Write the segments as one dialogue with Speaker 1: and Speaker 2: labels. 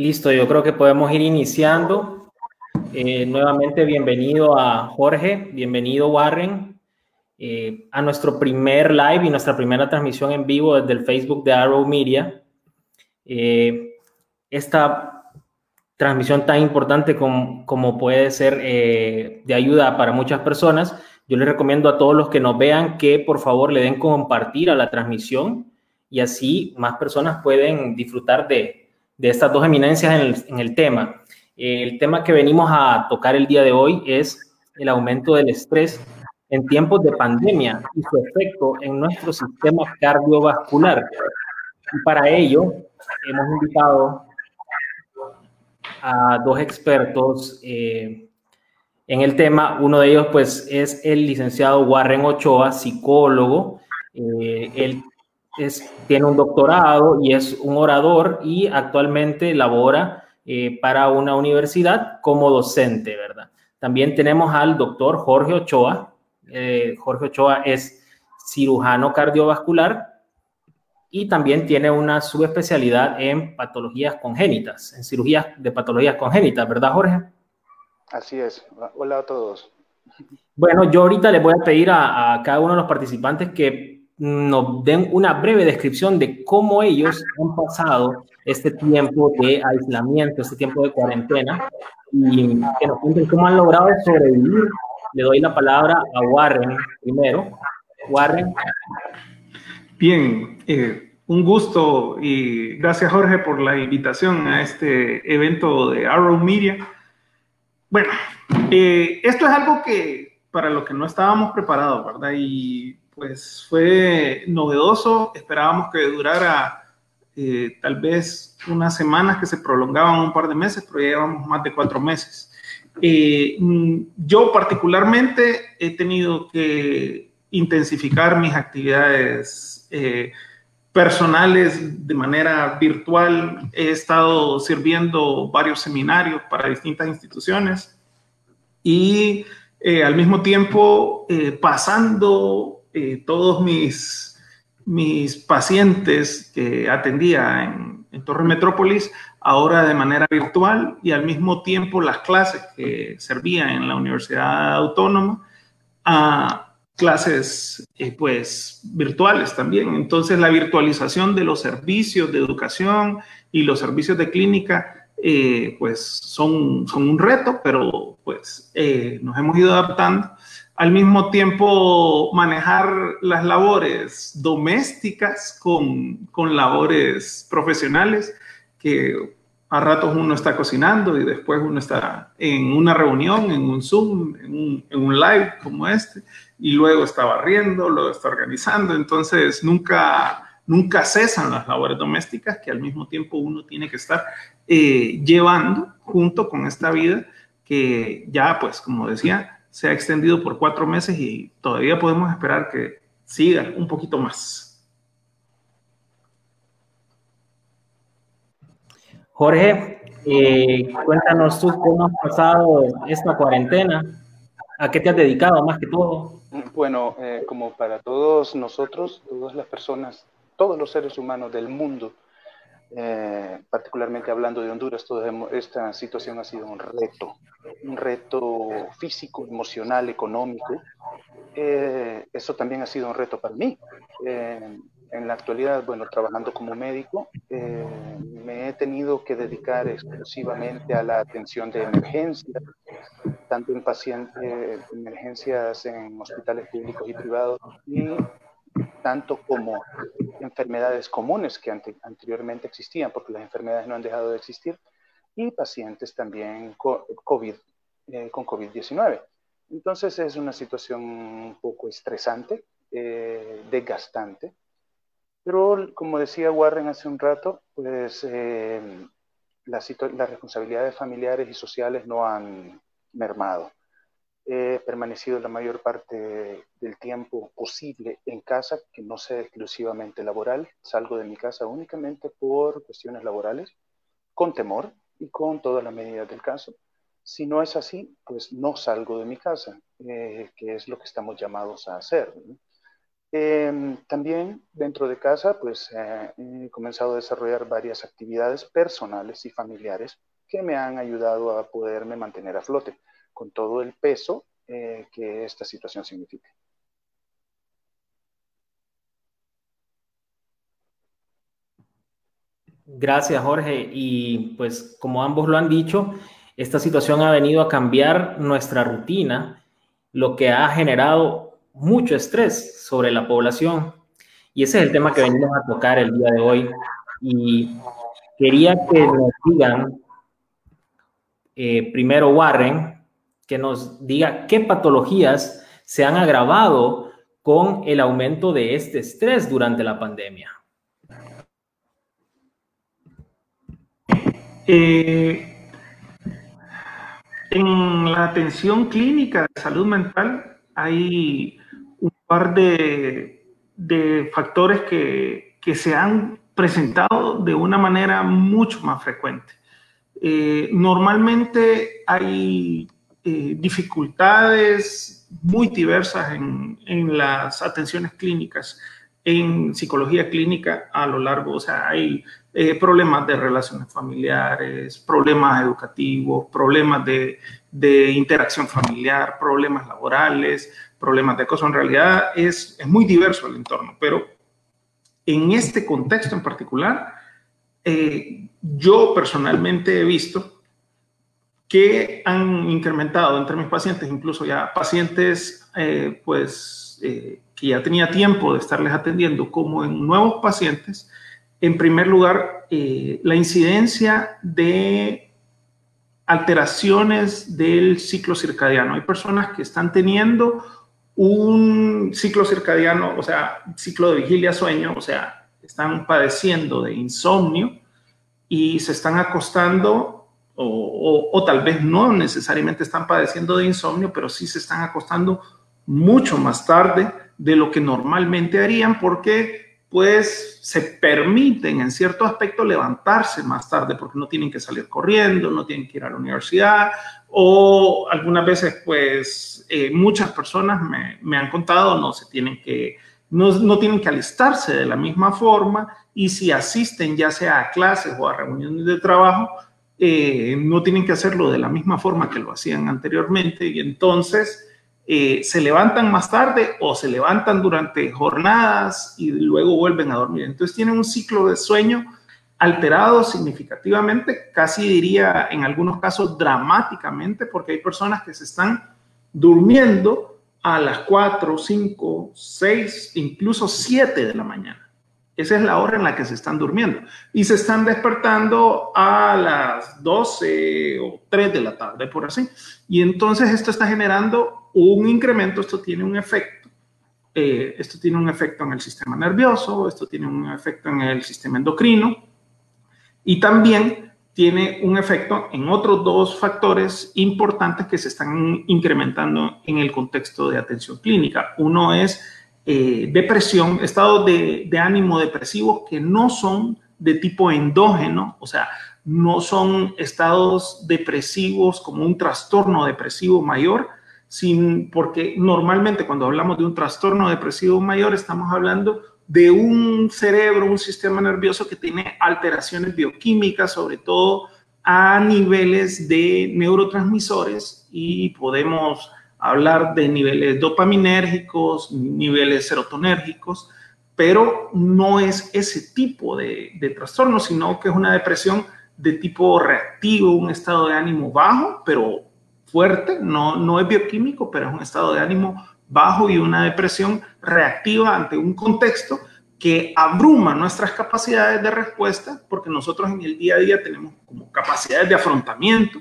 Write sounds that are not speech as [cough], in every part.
Speaker 1: Listo, yo creo que podemos ir iniciando. Eh, nuevamente, bienvenido a Jorge, bienvenido Warren, eh, a nuestro primer live y nuestra primera transmisión en vivo desde el Facebook de Arrow Media. Eh, esta transmisión tan importante como, como puede ser de ayuda para muchas personas, yo les recomiendo a todos los que nos vean que por favor le den compartir a la transmisión y así más personas pueden disfrutar de, de estas dos eminencias en el, tema. El tema que venimos a tocar el día de hoy es el aumento del estrés en tiempos de pandemia y su efecto en nuestro sistema cardiovascular. Y para ello hemos invitado a dos expertos eh, en el tema. Uno de ellos pues es el licenciado Warren Ochoa, psicólogo. Eh, tiene un doctorado y es un orador y actualmente labora eh, para una universidad como docente, ¿verdad? También tenemos al doctor Jorge Ochoa. Eh, Jorge Ochoa es cirujano cardiovascular y también tiene una subespecialidad en patologías congénitas, en cirugías de patologías congénitas, ¿verdad, Jorge?
Speaker 2: Así es. Hola a todos.
Speaker 1: Bueno, yo ahorita les voy a pedir a cada uno de los participantes que nos den una breve descripción de cómo ellos han pasado este tiempo de aislamiento, este tiempo de cuarentena, y que nos cuenten cómo han logrado sobrevivir. Le doy la palabra a Warren primero. Warren.
Speaker 3: Bien, eh, un gusto y gracias Jorge por la invitación a este evento de Arrow Media. Bueno, eh, esto es algo que para lo que no estábamos preparados, ¿verdad? Y pues fue novedoso. Esperábamos que durara eh, tal vez unas semanas que se prolongaban un par de meses, pero ya llevamos más de cuatro meses. Eh, mm, yo particularmente he tenido que intensificar mis actividades eh, personales de manera virtual. He estado sirviendo varios seminarios para distintas instituciones y al mismo tiempo pasando eh, todos mis, mis pacientes que atendía en, Torre Metrópolis, ahora de manera virtual y al mismo tiempo las clases que servía en la Universidad Autónoma a clases eh, pues virtuales también. Entonces la virtualización de los servicios de educación y los servicios de clínica eh, pues son, son un reto, pero pues nos hemos ido adaptando al mismo tiempo manejar las labores domésticas con, con, labores profesionales, que a ratos uno está cocinando y después uno está en una reunión, en un Zoom, en un, live como este, y luego está barriendo, luego está organizando, entonces nunca nunca cesan las labores domésticas que al mismo tiempo uno tiene que estar eh, llevando junto con esta vida que ya, pues, como decía, se ha extendido por cuatro meses y todavía podemos esperar que siga un poquito más.
Speaker 1: Jorge, eh, cuéntanos tú cómo has pasado esta cuarentena. ¿A qué te has dedicado más que todo?
Speaker 2: Bueno, eh, como para todos nosotros, todas las personas, todos los seres humanos del mundo, eh, particularmente hablando de Honduras, toda esta situación ha sido un reto, un reto físico, emocional, económico. Eh, eso también ha sido un reto para mí. Eh, en la actualidad, bueno, trabajando como médico, me he tenido que dedicar exclusivamente a la atención de emergencia, tanto en pacientes, emergencias en hospitales públicos y privados, tanto como enfermedades comunes que anteriormente existían, porque las enfermedades no han dejado de existir, y pacientes también COVID, eh, con COVID-19. Entonces es una situación un poco estresante, eh, desgastante, pero como decía Warren hace un rato, pues eh, las responsabilidades familiares y sociales no han mermado. He permanecido la mayor parte del tiempo posible en casa, que no sea exclusivamente laboral. Salgo de mi casa únicamente por cuestiones laborales, con temor y con todas las medidas del caso. Si no es así, pues no salgo de mi casa, eh, que es lo que estamos llamados a hacer. Em, también dentro de casa, pues eh, he comenzado a desarrollar varias actividades personales y familiares que me han ayudado a poderme mantener a flote con todo el peso eh, que esta situación significa.
Speaker 1: Gracias, Jorge. Y pues como ambos lo han dicho, esta situación ha venido a cambiar nuestra rutina, lo que ha generado mucho estrés sobre la población. Y ese es el tema que venimos a tocar el día de hoy. Y quería que nos digan, eh, primero Warren, que nos diga qué patologías se han agravado con el aumento de este estrés durante la pandemia.
Speaker 3: Eh, en la atención clínica de salud mental hay un par de, factores que, se han presentado de una manera mucho más frecuente. Eh, normalmente hay eh, dificultades muy diversas en, en, las atenciones clínicas, en psicología clínica a lo largo, o sea, hay eh, problemas de relaciones familiares, problemas educativos, problemas de, de, interacción familiar, problemas laborales, problemas de acoso. En realidad es, es, muy diverso el entorno, pero en este contexto en particular, eh, yo personalmente he visto que han incrementado entre mis pacientes, incluso ya pacientes, eh, pues, que ya tenía tiempo de estarles atendiendo, como en nuevos pacientes, en primer lugar, eh, la incidencia de alteraciones del ciclo circadiano. Hay personas que están teniendo un ciclo circadiano, o sea, ciclo de vigilia-sueño, o sea, están padeciendo de insomnio y se están acostando, o, tal vez no necesariamente están padeciendo de insomnio, pero sí se están acostando mucho más tarde de lo que normalmente harían porque pues se permiten en cierto aspecto levantarse más tarde porque no tienen que salir corriendo, no tienen que ir a la universidad o algunas veces pues eh, muchas personas me, han contado no se tienen que no, tienen que alistarse de la misma forma y si asisten ya sea a clases o a reuniones de trabajo eh, no tienen que hacerlo de la misma forma que lo hacían anteriormente y entonces eh, se levantan más tarde o se levantan durante jornadas y luego vuelven a dormir. Entonces tienen un ciclo de sueño alterado significativamente, casi diría en algunos casos dramáticamente, porque hay personas que se están durmiendo a las 4, 5, 6, incluso 7 de la mañana. Esa es la hora en la que se están durmiendo. Y se están despertando a las 12 o 3 de la tarde, por así. Y entonces esto está generando un incremento, esto tiene un efecto. Eh, esto tiene un efecto en el sistema nervioso, esto tiene un efecto en el sistema endocrino y también tiene un efecto en otros dos factores importantes que se están incrementando en el contexto de atención clínica. Uno es eh, depresión, estados de, de ánimo depresivos que no son de tipo endógeno, o sea, no son estados depresivos como un trastorno depresivo mayor, sin, porque normalmente cuando hablamos de un trastorno depresivo mayor estamos hablando de un cerebro, un sistema nervioso que tiene alteraciones bioquímicas, sobre todo a niveles de neurotransmisores y podemos hablar de niveles dopaminérgicos, niveles serotonérgicos, pero no es ese tipo de, trastorno, sino que es una depresión de tipo reactivo, un estado de ánimo bajo, pero fuerte, no, no es bioquímico, pero es un estado de ánimo bajo y una depresión reactiva ante un contexto que abruma nuestras capacidades de respuesta, porque nosotros en el día a día tenemos como capacidades de afrontamiento,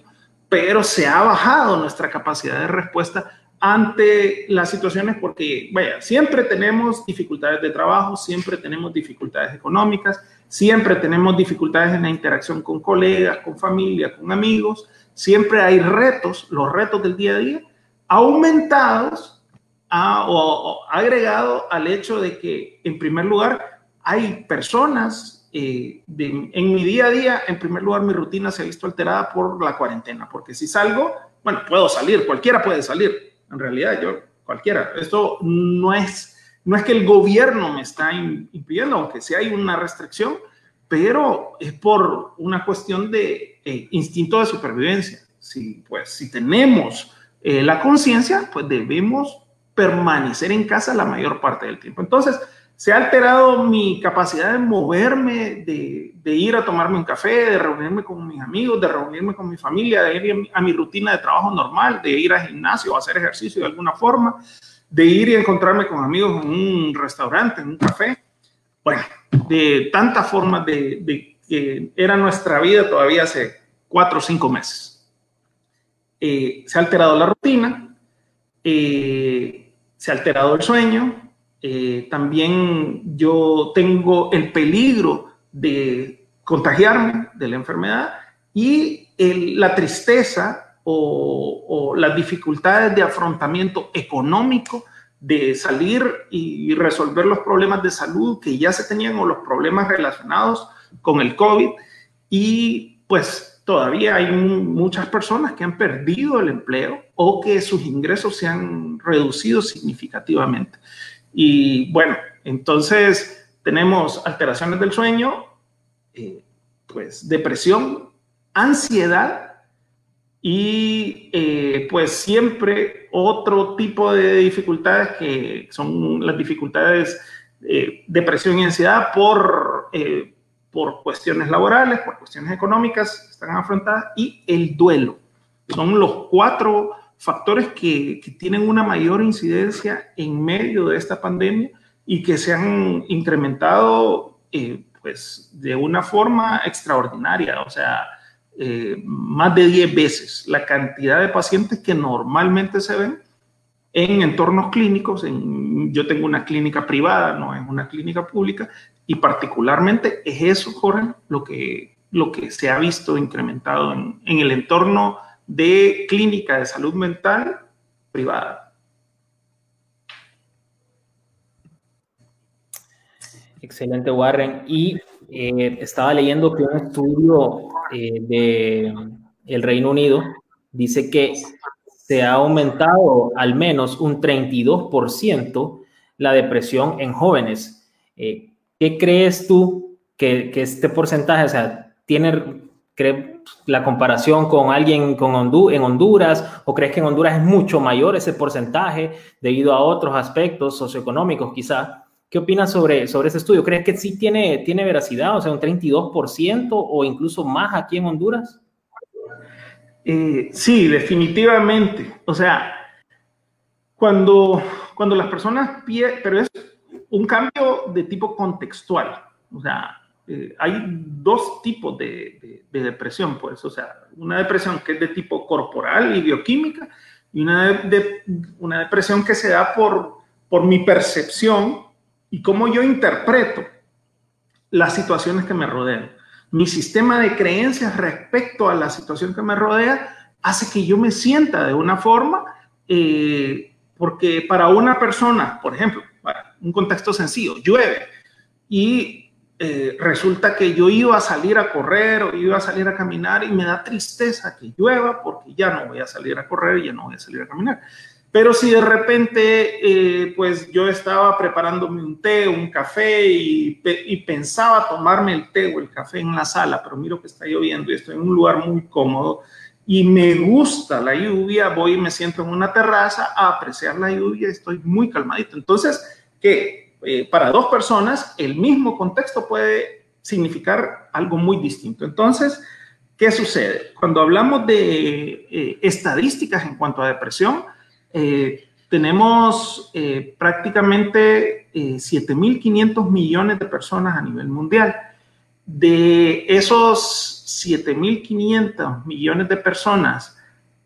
Speaker 3: pero se ha bajado nuestra capacidad de respuesta ante las situaciones porque, vaya, siempre tenemos dificultades de trabajo, siempre tenemos dificultades económicas, siempre tenemos dificultades en la interacción con colegas, con familia, con amigos, siempre hay retos, los retos del día a día, aumentados o, agregado al hecho de que, en primer lugar, hay personas eh, en mi día a día, en primer lugar, mi rutina se ha visto alterada por la cuarentena, porque si salgo, bueno, puedo salir, cualquiera puede salir, en realidad yo, cualquiera, esto no es no es que el gobierno me está impidiendo, aunque sí hay una restricción, pero es por una cuestión de eh, instinto de supervivencia. Si, pues, si tenemos eh, la conciencia, pues debemos permanecer en casa la mayor parte del tiempo. Entonces, se ha alterado mi capacidad de moverme, de, ir a tomarme un café, de reunirme con mis amigos, de reunirme con mi familia, de ir a mi rutina de trabajo normal, de ir al gimnasio o hacer ejercicio de alguna forma, de ir y encontrarme con amigos en un restaurante, en un café. Bueno, de tantas formas de, que era nuestra vida todavía hace cuatro o cinco meses. Eh, se ha alterado la rutina, eh, se ha alterado el sueño, eh, también yo tengo el peligro de contagiarme de la enfermedad y la tristeza o, las dificultades de afrontamiento económico de salir y resolver los problemas de salud que ya se tenían o los problemas relacionados con el COVID. Y pues todavía hay muchas personas que han perdido el empleo o que sus ingresos se han reducido significativamente. Y bueno, entonces tenemos alteraciones del sueño, eh, pues depresión, ansiedad y eh, pues siempre otro tipo de dificultades que son las dificultades de depresión y ansiedad por, eh, por cuestiones laborales, por cuestiones económicas están afrontadas y el duelo. Son los cuatro factores que, tienen una mayor incidencia en medio de esta pandemia y que se han incrementado eh, pues de una forma extraordinaria, o sea, eh, más de 10 veces la cantidad de pacientes que normalmente se ven en entornos clínicos. En, yo tengo una clínica privada, no es una clínica pública, y particularmente es eso, Jorge, lo que, lo que se ha visto incrementado en, en el entorno de clínica de salud mental privada.
Speaker 1: Excelente, Warren. Y eh, estaba leyendo que un estudio eh, de el Reino Unido dice que se ha aumentado al menos un 32% la depresión en jóvenes. Eh, ¿Qué crees tú que, que, este porcentaje, o sea, tiene, la comparación con alguien con en Honduras o crees que en Honduras es mucho mayor ese porcentaje debido a otros aspectos socioeconómicos quizá? ¿Qué opinas sobre, sobre ese estudio? ¿Crees que sí tiene, tiene veracidad, o sea, un 32% o incluso más aquí en Honduras?
Speaker 3: Eh, sí, definitivamente. O sea, cuando, cuando las personas pierden, pero es un cambio de tipo contextual. O sea, eh, hay dos tipos de, depresión, pues, o sea, una depresión que es de tipo corporal y bioquímica y una, de, una depresión que se da por, por mi percepción y cómo yo interpreto las situaciones que me rodean. Mi sistema de creencias respecto a la situación que me rodea hace que yo me sienta de una forma, eh, porque para una persona, por ejemplo, un contexto sencillo, llueve y eh, resulta que yo iba a salir a correr o iba a salir a caminar y me da tristeza que llueva porque ya no voy a salir a correr y ya no voy a salir a caminar. Pero si de repente, eh, pues yo estaba preparándome un té, un café y, y, pensaba tomarme el té o el café en la sala, pero miro que está lloviendo y estoy en un lugar muy cómodo y me gusta la lluvia, voy y me siento en una terraza a apreciar la lluvia, estoy muy calmadito. Entonces, ¿qué? Eh, para dos personas, el mismo contexto puede significar algo muy distinto. Entonces, ¿qué sucede? Cuando hablamos de eh, estadísticas en cuanto a depresión, eh, tenemos prácticamente 7.500 millones de personas a nivel mundial. De esos 7.500 millones de personas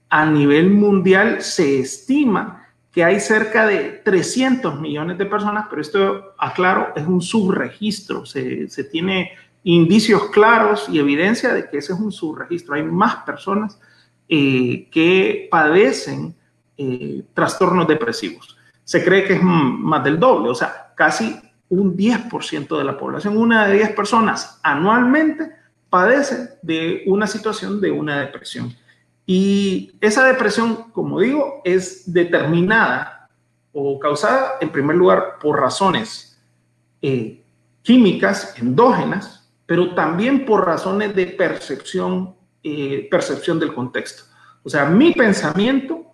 Speaker 3: a nivel mundial, se estima que hay cerca de 300 millones de personas, pero esto, aclaro, es un subregistro. Se, se, tiene indicios claros y evidencia de que ese es un subregistro. Hay más personas eh, que padecen eh, trastornos depresivos. Se cree que es más del doble, o sea, casi un 10% de la población, una de 10 personas anualmente padece de una situación de una depresión. Y esa depresión, como digo, es determinada o causada en primer lugar por razones eh, químicas endógenas, pero también por razones de percepción, eh, percepción del contexto. O sea, mi pensamiento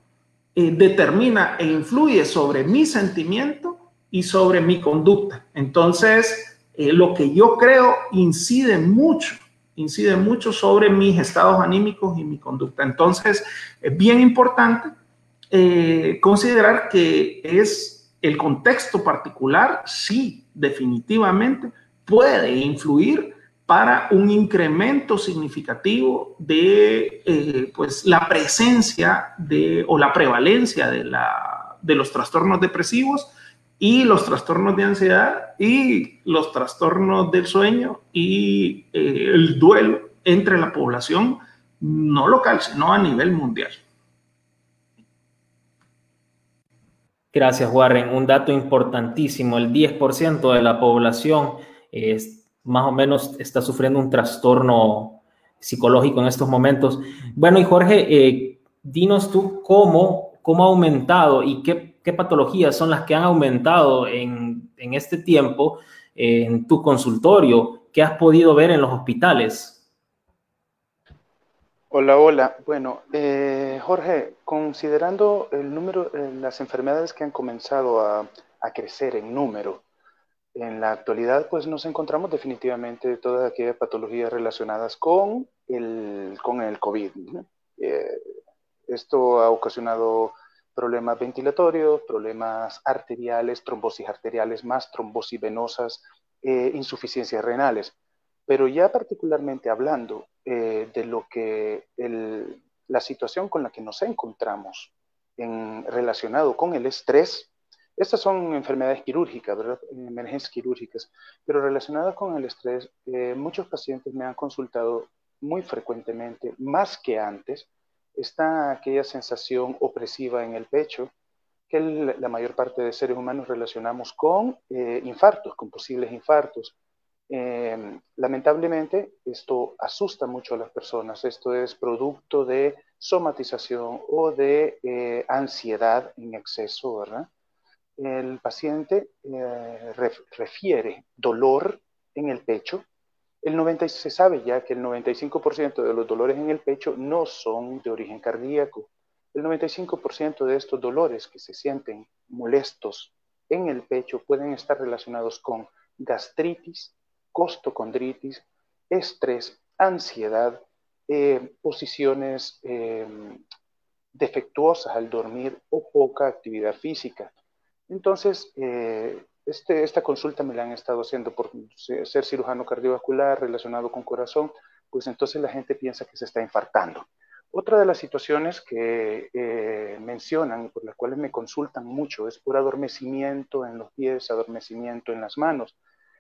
Speaker 3: eh, determina e influye sobre mi sentimiento y sobre mi conducta. Entonces, lo que yo creo incide mucho, incide mucho sobre mis estados anímicos y mi conducta. Entonces, es bien importante eh, considerar que es el contexto particular, sí, definitivamente puede influir para un incremento significativo de eh, pues, la presencia de, o la prevalencia de, la, de los trastornos depresivos y los trastornos de ansiedad y los trastornos del sueño y eh, el duelo entre la población no local, sino a nivel mundial.
Speaker 1: Gracias, Warren. Un dato importantísimo, el 10% de la población es, más o menos está sufriendo un trastorno psicológico en estos momentos. Bueno, y Jorge, eh, dinos tú cómo, cómo ha aumentado y qué, patologías son las que han aumentado en, en este tiempo en tu consultorio, qué has podido ver en los hospitales.
Speaker 2: Hola, hola. Bueno, eh, Jorge, considerando el número, eh, las enfermedades que han comenzado a, crecer en número, en la actualidad, pues nos encontramos definitivamente todas aquellas patologías relacionadas con el, con el COVID. Eh, esto ha ocasionado problemas ventilatorios, problemas arteriales, trombosis arteriales más trombosis venosas, insuficiencias renales. Pero ya particularmente hablando eh, de lo que la situación con la que nos encontramos en, relacionado con el estrés, estas son enfermedades quirúrgicas, ¿verdad? emergencias quirúrgicas, pero relacionadas con el estrés, eh, muchos pacientes me han consultado muy frecuentemente, más que antes, está aquella sensación opresiva en el pecho que la mayor parte de seres humanos relacionamos con eh, infartos, con posibles infartos, Em, lamentablemente, esto asusta mucho a las personas. Esto es producto de somatización o de eh, ansiedad en exceso, ¿verdad? El paciente eh, refiere dolor en el pecho. El 90, se sabe ya que el 95% de los dolores en el pecho no son de origen cardíaco. El 95% de estos dolores que se sienten molestos en el pecho pueden estar relacionados con gastritis, costocondritis, estrés, ansiedad, eh, posiciones em, defectuosas al dormir o poca actividad física. Entonces, eh, este, esta consulta me la han estado haciendo por ser cirujano cardiovascular relacionado con corazón, pues entonces la gente piensa que se está infartando. Otra de las situaciones que eh, mencionan y por las cuales me consultan mucho es por adormecimiento en los pies, adormecimiento en las manos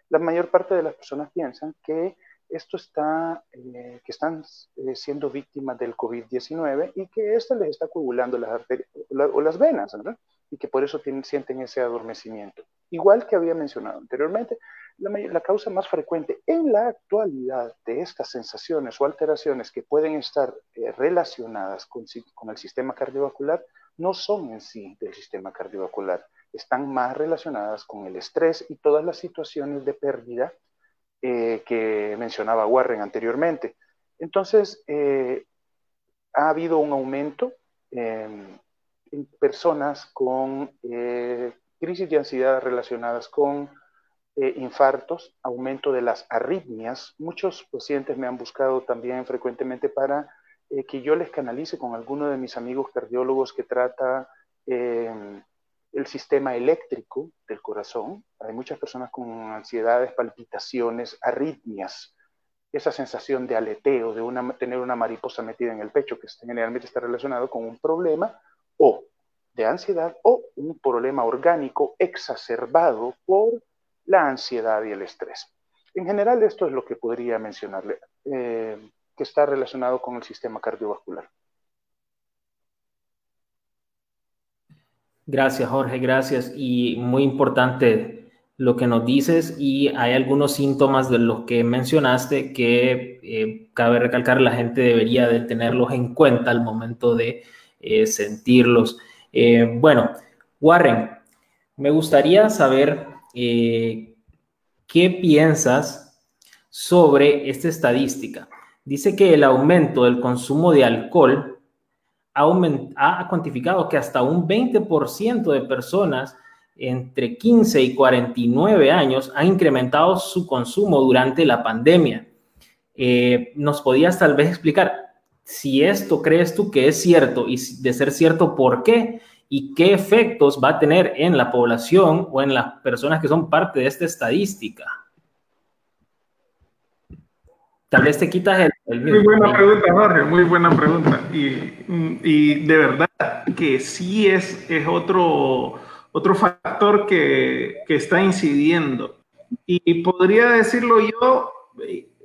Speaker 2: la mayor parte de las personas piensan que esto está, eh, que están eh, siendo víctimas del COVID-19 y que esto les está coagulando las arterias o las venas, ¿verdad? Y que por eso tienen, sienten ese adormecimiento. Igual que había mencionado anteriormente, la, la, causa más frecuente en la actualidad de estas sensaciones o alteraciones que pueden estar eh, relacionadas con, con el sistema cardiovascular no son en sí del sistema cardiovascular, están más relacionadas con el estrés y todas las situaciones de pérdida eh, que mencionaba Warren anteriormente. Entonces, eh, ha habido un aumento en personas con eh, crisis de ansiedad relacionadas con infartos, aumento de las arritmias. Muchos pacientes me han buscado también frecuentemente para que yo les canalice con alguno de mis amigos cardiólogos que trata el sistema eléctrico del corazón. Hay muchas personas con ansiedades, palpitaciones, arritmias, esa sensación de aleteo, de una, tener una mariposa metida en el pecho, que generalmente está relacionado con un problema o de ansiedad o un problema orgánico exacerbado por la ansiedad y el estrés. En general, esto es lo que podría mencionarle, eh, que está relacionado con el sistema cardiovascular.
Speaker 1: Gracias, Jorge, gracias. Y muy importante lo que nos dices y hay algunos síntomas de los que mencionaste que eh, cabe recalcar la gente debería de tenerlos en cuenta al momento de eh, sentirlos. Eh, bueno, Warren, Me gustaría saber eh, qué piensas sobre esta estadística. Dice que el aumento del consumo de alcohol ha, cuantificado que hasta un 20% de personas entre 15 y 49 años han incrementado su consumo durante la pandemia. Eh, ¿Nos podías tal vez explicar si esto crees tú que es cierto y de ser cierto, por qué? y qué efectos va a tener en la población o en las personas que son parte de esta estadística. Tal vez te quitas el...
Speaker 3: muy buena pregunta, Jorge, muy buena pregunta. Y, de verdad que sí es, es otro, otro factor que, que está incidiendo. Y podría decirlo yo,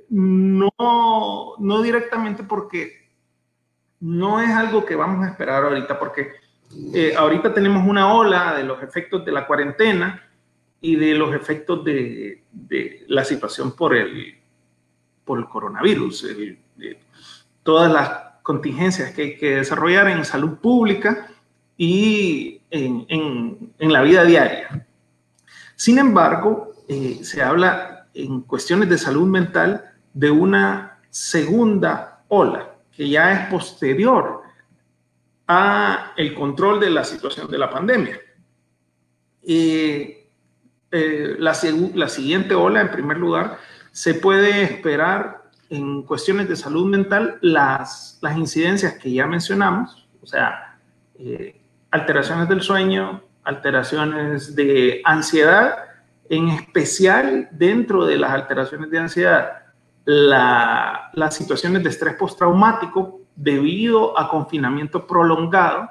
Speaker 3: no, no directamente porque no es algo que vamos a esperar ahorita, porque eh, ahorita tenemos una ola de los efectos de la cuarentena y de los efectos de, la situación por el, por el coronavirus, todas las contingencias que hay que desarrollar en salud pública y en, la vida diaria. Sin embargo, eh, se habla en cuestiones de salud mental de una segunda ola que ya es posterior a el control de la situación de la pandemia. Y eh, la, la, siguiente ola, en primer lugar, se puede esperar en cuestiones de salud mental las, las incidencias que ya mencionamos, o sea, eh, alteraciones del sueño, alteraciones de ansiedad, en especial dentro de las alteraciones de ansiedad, la, las situaciones de estrés postraumático debido a confinamiento prolongado,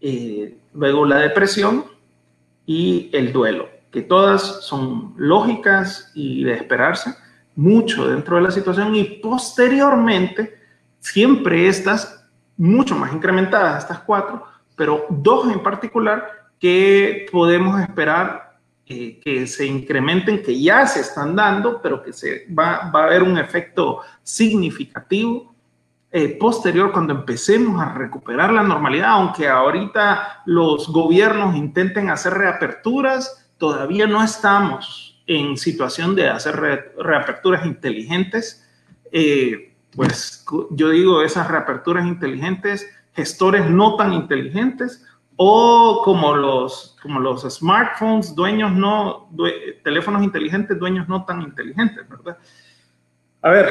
Speaker 3: eh, luego la depresión y el duelo, que todas son lógicas y de esperarse mucho dentro de la situación y posteriormente siempre estas mucho más incrementadas, estas cuatro, pero dos en particular que podemos esperar eh, que se incrementen, que ya se están dando, pero que se va, va a haber un efecto significativo eh, posterior, cuando empecemos a recuperar la normalidad, aunque ahorita los gobiernos intenten hacer reaperturas, todavía no estamos en situación de hacer reaperturas inteligentes. Eh, pues yo digo esas reaperturas inteligentes, gestores no tan inteligentes o como los, como los smartphones, dueños no, teléfonos inteligentes, dueños no tan inteligentes, ¿verdad? A ver,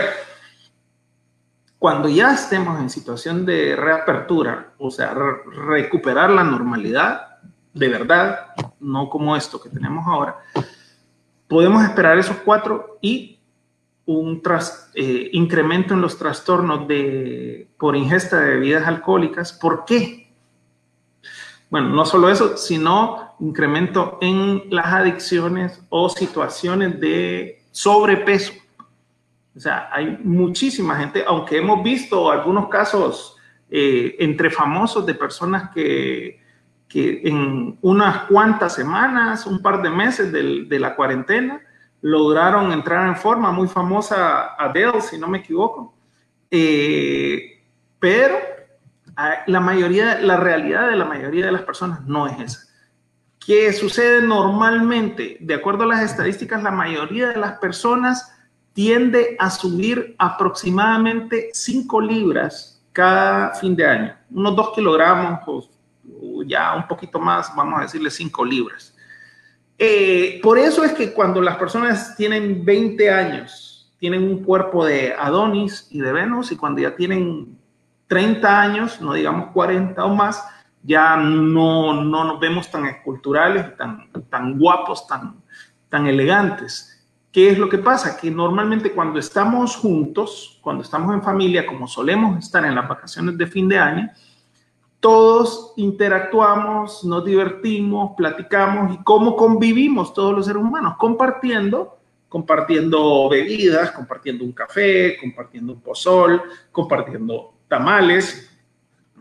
Speaker 3: cuando ya estemos en situación de reapertura, o sea, recuperar la normalidad de verdad, no como esto que tenemos ahora, podemos esperar esos cuatro y un eh, incremento en los trastornos de, por ingesta de bebidas alcohólicas. ¿Por qué? Bueno, no solo eso, sino incremento en las adicciones o situaciones de sobrepeso o sea, hay muchísima gente, aunque hemos visto algunos casos eh, entre famosos de personas que, que, en unas cuantas semanas, un par de meses de, de la cuarentena, lograron entrar en forma, muy famosa Adele, si no me equivoco. Eh, pero la mayoría, la realidad de la mayoría de las personas no es esa. ¿Qué sucede normalmente? De acuerdo a las estadísticas, la mayoría de las personas tiende a subir aproximadamente 5 libras cada fin de año, unos 2 kilogramos o, ya un poquito más, vamos a decirle 5 libras. Eh, por eso es que cuando las personas tienen 20 años, tienen un cuerpo de Adonis y de Venus, y cuando ya tienen 30 años, no digamos 40 o más, ya no, no nos vemos tan esculturales, tan, tan guapos, tan, tan elegantes. ¿Qué es lo que pasa? Que normalmente cuando estamos juntos, cuando estamos en familia, como solemos estar en las vacaciones de fin de año, todos interactuamos, nos divertimos, platicamos y cómo convivimos todos los seres humanos, compartiendo, compartiendo bebidas, compartiendo un café, compartiendo un pozol, compartiendo tamales,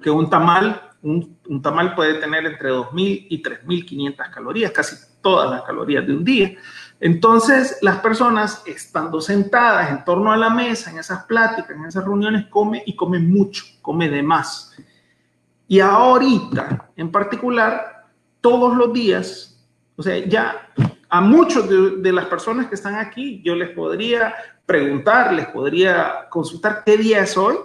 Speaker 3: que un tamal, un, un tamal puede tener entre 2.000 y 3.500 calorías, casi todas las calorías de un día. Entonces, las personas estando sentadas en torno a la mesa, en esas pláticas, en esas reuniones, come y come mucho, come de más. Y ahorita, en particular, todos los días O sea, ya a muchos de, las personas que están aquí, yo les podría preguntar, les podría consultar qué día es hoy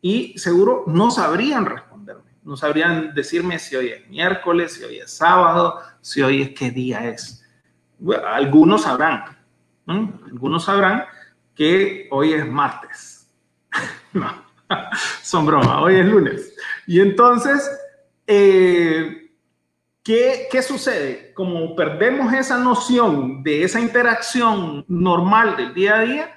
Speaker 3: y seguro no sabrían responderme, no sabrían decirme si hoy es miércoles, si hoy es sábado, si hoy es qué día es. algunos sabrán, algunos sabrán que hoy es martes. [laughs] no, [laughs] son bromas, hoy es lunes. Y entonces, eh, ¿Qué, ¿Qué, sucede? Como perdemos esa noción de esa interacción normal del día a día,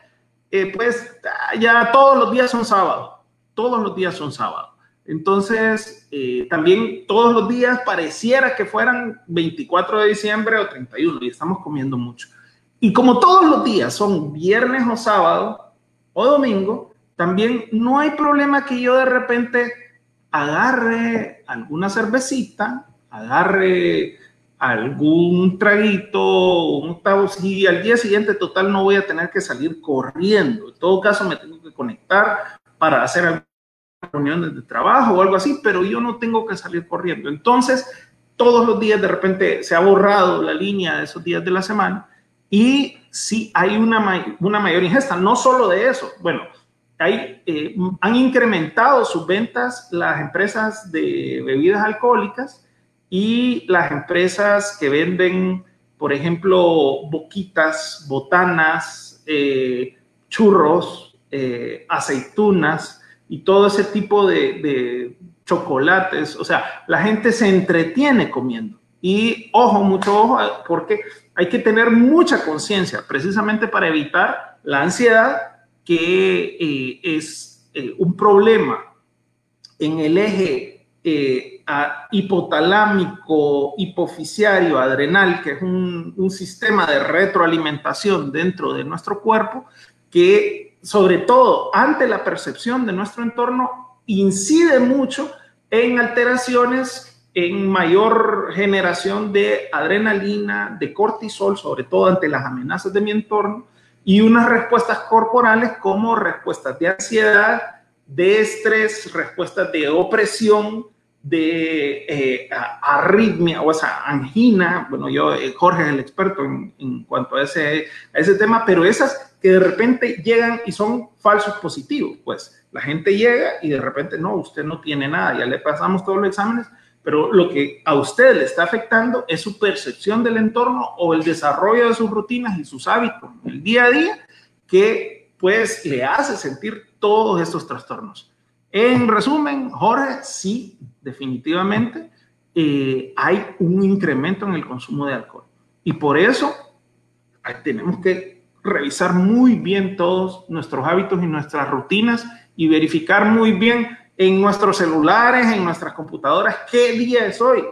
Speaker 3: eh, pues ya todos los días son sábado, todos los días son sábado. Entonces, eh, también todos los días pareciera que fueran 24 de diciembre o 31 y estamos comiendo mucho. Y como todos los días son viernes o sábado o domingo, también no hay problema que yo de repente agarre alguna cervecita agarre algún traguito, un octavo, y al día siguiente total no voy a tener que salir corriendo. En todo caso me tengo que conectar para hacer reuniones de trabajo o algo así, pero yo no tengo que salir corriendo. Entonces, todos los días de repente se ha borrado la línea de esos días de la semana y sí hay una, una mayor ingesta, no solo de eso, bueno, hay, eh, han incrementado sus ventas las empresas de bebidas alcohólicas, y las empresas que venden, por ejemplo, boquitas, botanas, eh, churros, eh, aceitunas y todo ese tipo de, chocolates. O sea, la gente se entretiene comiendo. Y ojo, mucho ojo, porque hay que tener mucha conciencia precisamente para evitar la ansiedad, que eh, es un problema en el eje hipotalámico, hipoficiario, adrenal, que es un, sistema de retroalimentación dentro de nuestro cuerpo, que sobre todo ante la percepción de nuestro entorno incide mucho en alteraciones en mayor generación de adrenalina, de cortisol, sobre todo ante las amenazas de mi entorno, y unas respuestas corporales como respuestas de ansiedad, de estrés, respuestas de opresión, de eh, arritmia o esa angina, bueno, yo, eh, Jorge es el experto en, en, cuanto a ese, a ese tema, pero esas que de repente llegan y son falsos positivos, pues la gente llega y de repente no, usted no tiene nada, ya le pasamos todos los exámenes, pero lo que a usted le está afectando es su percepción del entorno o el desarrollo de sus rutinas y sus hábitos en el día a día que pues le hace sentir todos estos trastornos. En resumen, Jorge, sí, definitivamente eh, hay un incremento en el consumo de alcohol. Y por eso tenemos que revisar muy bien todos nuestros hábitos y nuestras rutinas y verificar muy bien en nuestros celulares, en nuestras computadoras, qué día es hoy.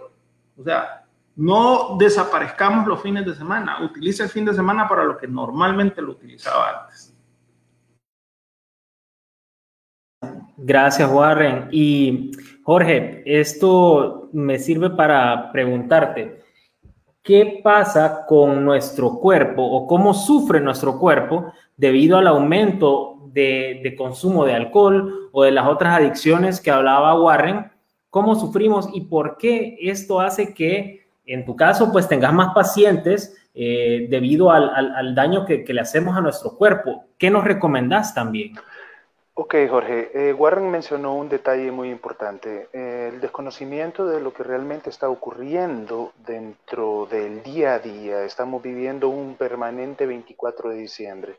Speaker 3: O sea, no desaparezcamos los fines de semana. Utilice el fin de semana para lo que normalmente lo utilizaba antes.
Speaker 1: Gracias, Warren. Y Jorge, esto me sirve para preguntarte, ¿qué pasa con nuestro cuerpo o cómo sufre nuestro cuerpo debido al aumento de, consumo de alcohol o de las otras adicciones que hablaba Warren? ¿Cómo sufrimos y por qué esto hace que, en tu caso, pues tengas más pacientes eh, debido al, daño que, que, le hacemos a nuestro cuerpo? ¿Qué nos recomendás también?
Speaker 2: Ok, Jorge. Eh, Warren mencionó un detalle muy importante, eh, el desconocimiento de lo que realmente está ocurriendo dentro del día a día. Estamos viviendo un permanente 24 de diciembre.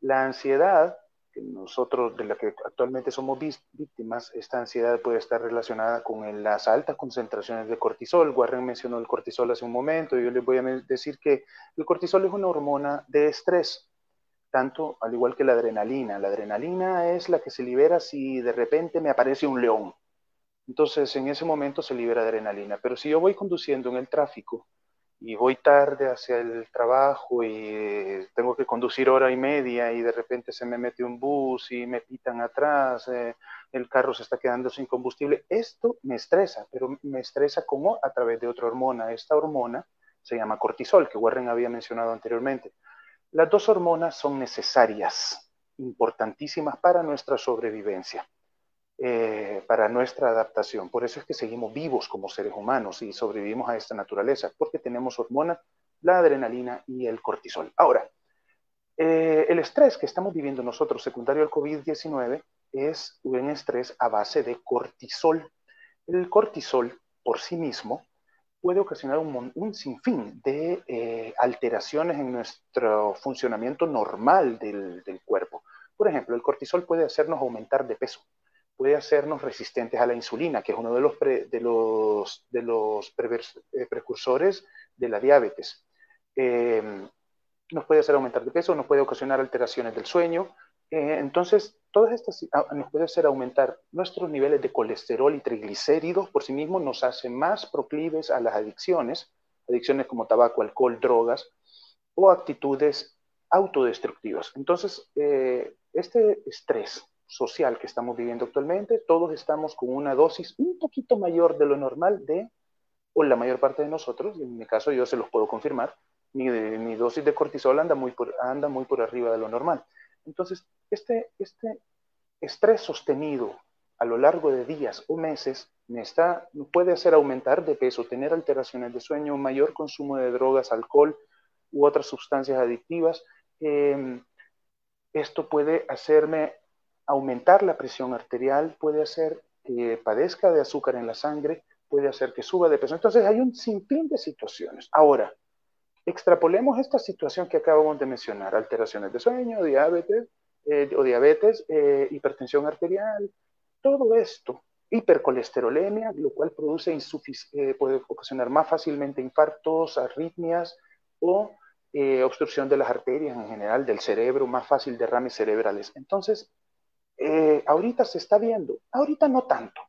Speaker 2: La ansiedad, que nosotros de la que actualmente somos víctimas, esta ansiedad puede estar relacionada con las altas concentraciones de cortisol. Warren mencionó el cortisol hace un momento y yo les voy a decir que el cortisol es una hormona de estrés tanto al igual que la adrenalina. La adrenalina es la que se libera si de repente me aparece un león. Entonces en ese momento se libera adrenalina. Pero si yo voy conduciendo en el tráfico y voy tarde hacia el trabajo y tengo que conducir hora y media y de repente se me mete un bus y me pitan atrás, eh, el carro se está quedando sin combustible, esto me estresa, pero me estresa como a través de otra hormona. Esta hormona se llama cortisol, que Warren había mencionado anteriormente. Las dos hormonas son necesarias, importantísimas para nuestra sobrevivencia. eh, para nuestra adaptación. Por eso es que seguimos vivos como seres humanos y sobrevivimos a esta naturaleza, porque tenemos hormonas, la adrenalina y el cortisol. Ahora, eh, el estrés que estamos viviendo nosotros secundario al COVID-19 es un estrés a base de cortisol. El cortisol por sí mismo puede ocasionar un, sinfín de eh, alteraciones en nuestro funcionamiento normal del, cuerpo. Por ejemplo, el cortisol puede hacernos aumentar de peso, puede hacernos resistentes a la insulina, que es uno de los, de los, de los eh, precursores de la diabetes. Eh, nos puede hacer aumentar de peso, nos puede ocasionar alteraciones del sueño, eh, entonces, todas estas ah, nos puede hacer aumentar nuestros niveles de colesterol y triglicéridos por sí mismos, nos hace más proclives a las adicciones, adicciones como tabaco, alcohol, drogas o actitudes autodestructivas. Entonces, eh, este estrés social que estamos viviendo actualmente, todos estamos con una dosis un poquito mayor de lo normal de, o la mayor parte de nosotros, en mi caso yo se los puedo confirmar, mi, dosis de cortisol anda muy, anda muy por arriba de lo normal. Entonces, este, este estrés sostenido a lo largo de días o meses me está, puede hacer aumentar de peso, tener alteraciones de sueño, mayor consumo de drogas, alcohol u otras sustancias adictivas. Em, esto puede hacerme aumentar la presión arterial, puede hacer que padezca de azúcar en la sangre, puede hacer que suba de peso. Entonces hay un sinfín de situaciones. Ahora, Extrapolemos esta situación que acabamos de mencionar, alteraciones de sueño, diabetes eh, o diabetes, eh, hipertensión arterial, todo esto, hipercolesterolemia, lo cual produce eh, puede ocasionar más fácilmente infartos, arritmias o obstrucción de las arterias en general, del cerebro, más fácil derrames cerebrales. Entonces, ahorita se está viendo, ahorita no tanto,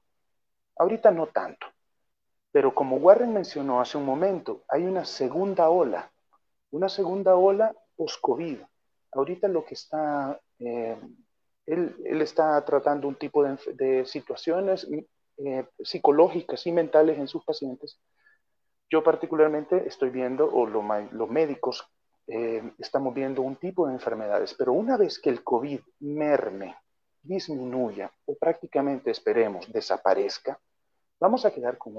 Speaker 2: ahorita no tanto, pero como Warren mencionó hace un momento, hay una segunda ola, una segunda ola post-COVID. Ahorita lo que está, eh, él, está tratando un tipo de, situaciones eh, psicológicas y mentales en sus pacientes. Yo particularmente estoy viendo, o los médicos eh, estamos viendo un tipo de enfermedades, pero una vez que el COVID merme, disminuya o prácticamente esperemos desaparezca, vamos a quedar con,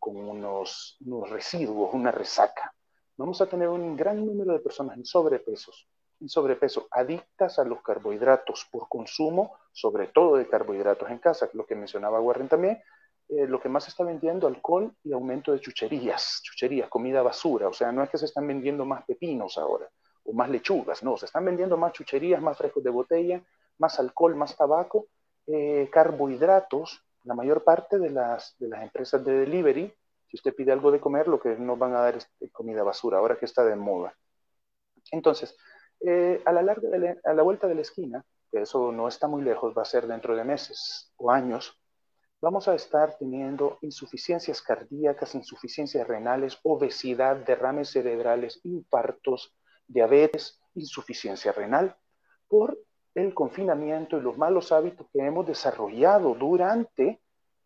Speaker 2: unos, residuos, una resaca. Vamos a tener un gran número de personas en sobrepesos, en sobrepeso, adictas a los carbohidratos por consumo, sobre todo de carbohidratos en casa, lo que mencionaba Warren también, eh, lo que más se está vendiendo, alcohol y aumento de chucherías, chucherías, comida basura, o sea, no es que se están vendiendo más pepinos ahora, o más lechugas, no, se están vendiendo más chucherías, más frescos de botella, más alcohol, más tabaco, eh, carbohidratos, la mayor parte de las, de las empresas de delivery, si usted pide algo de comer, lo que nos van a dar es comida basura, ahora que está de moda. Entonces, eh, a, la larga a la vuelta de la esquina, eso no está muy lejos, va a ser dentro de meses o años, vamos a estar teniendo insuficiencias cardíacas, insuficiencias renales, obesidad, derrames cerebrales, infartos, diabetes, insuficiencia renal, por el confinamiento y los malos hábitos que hemos desarrollado durante,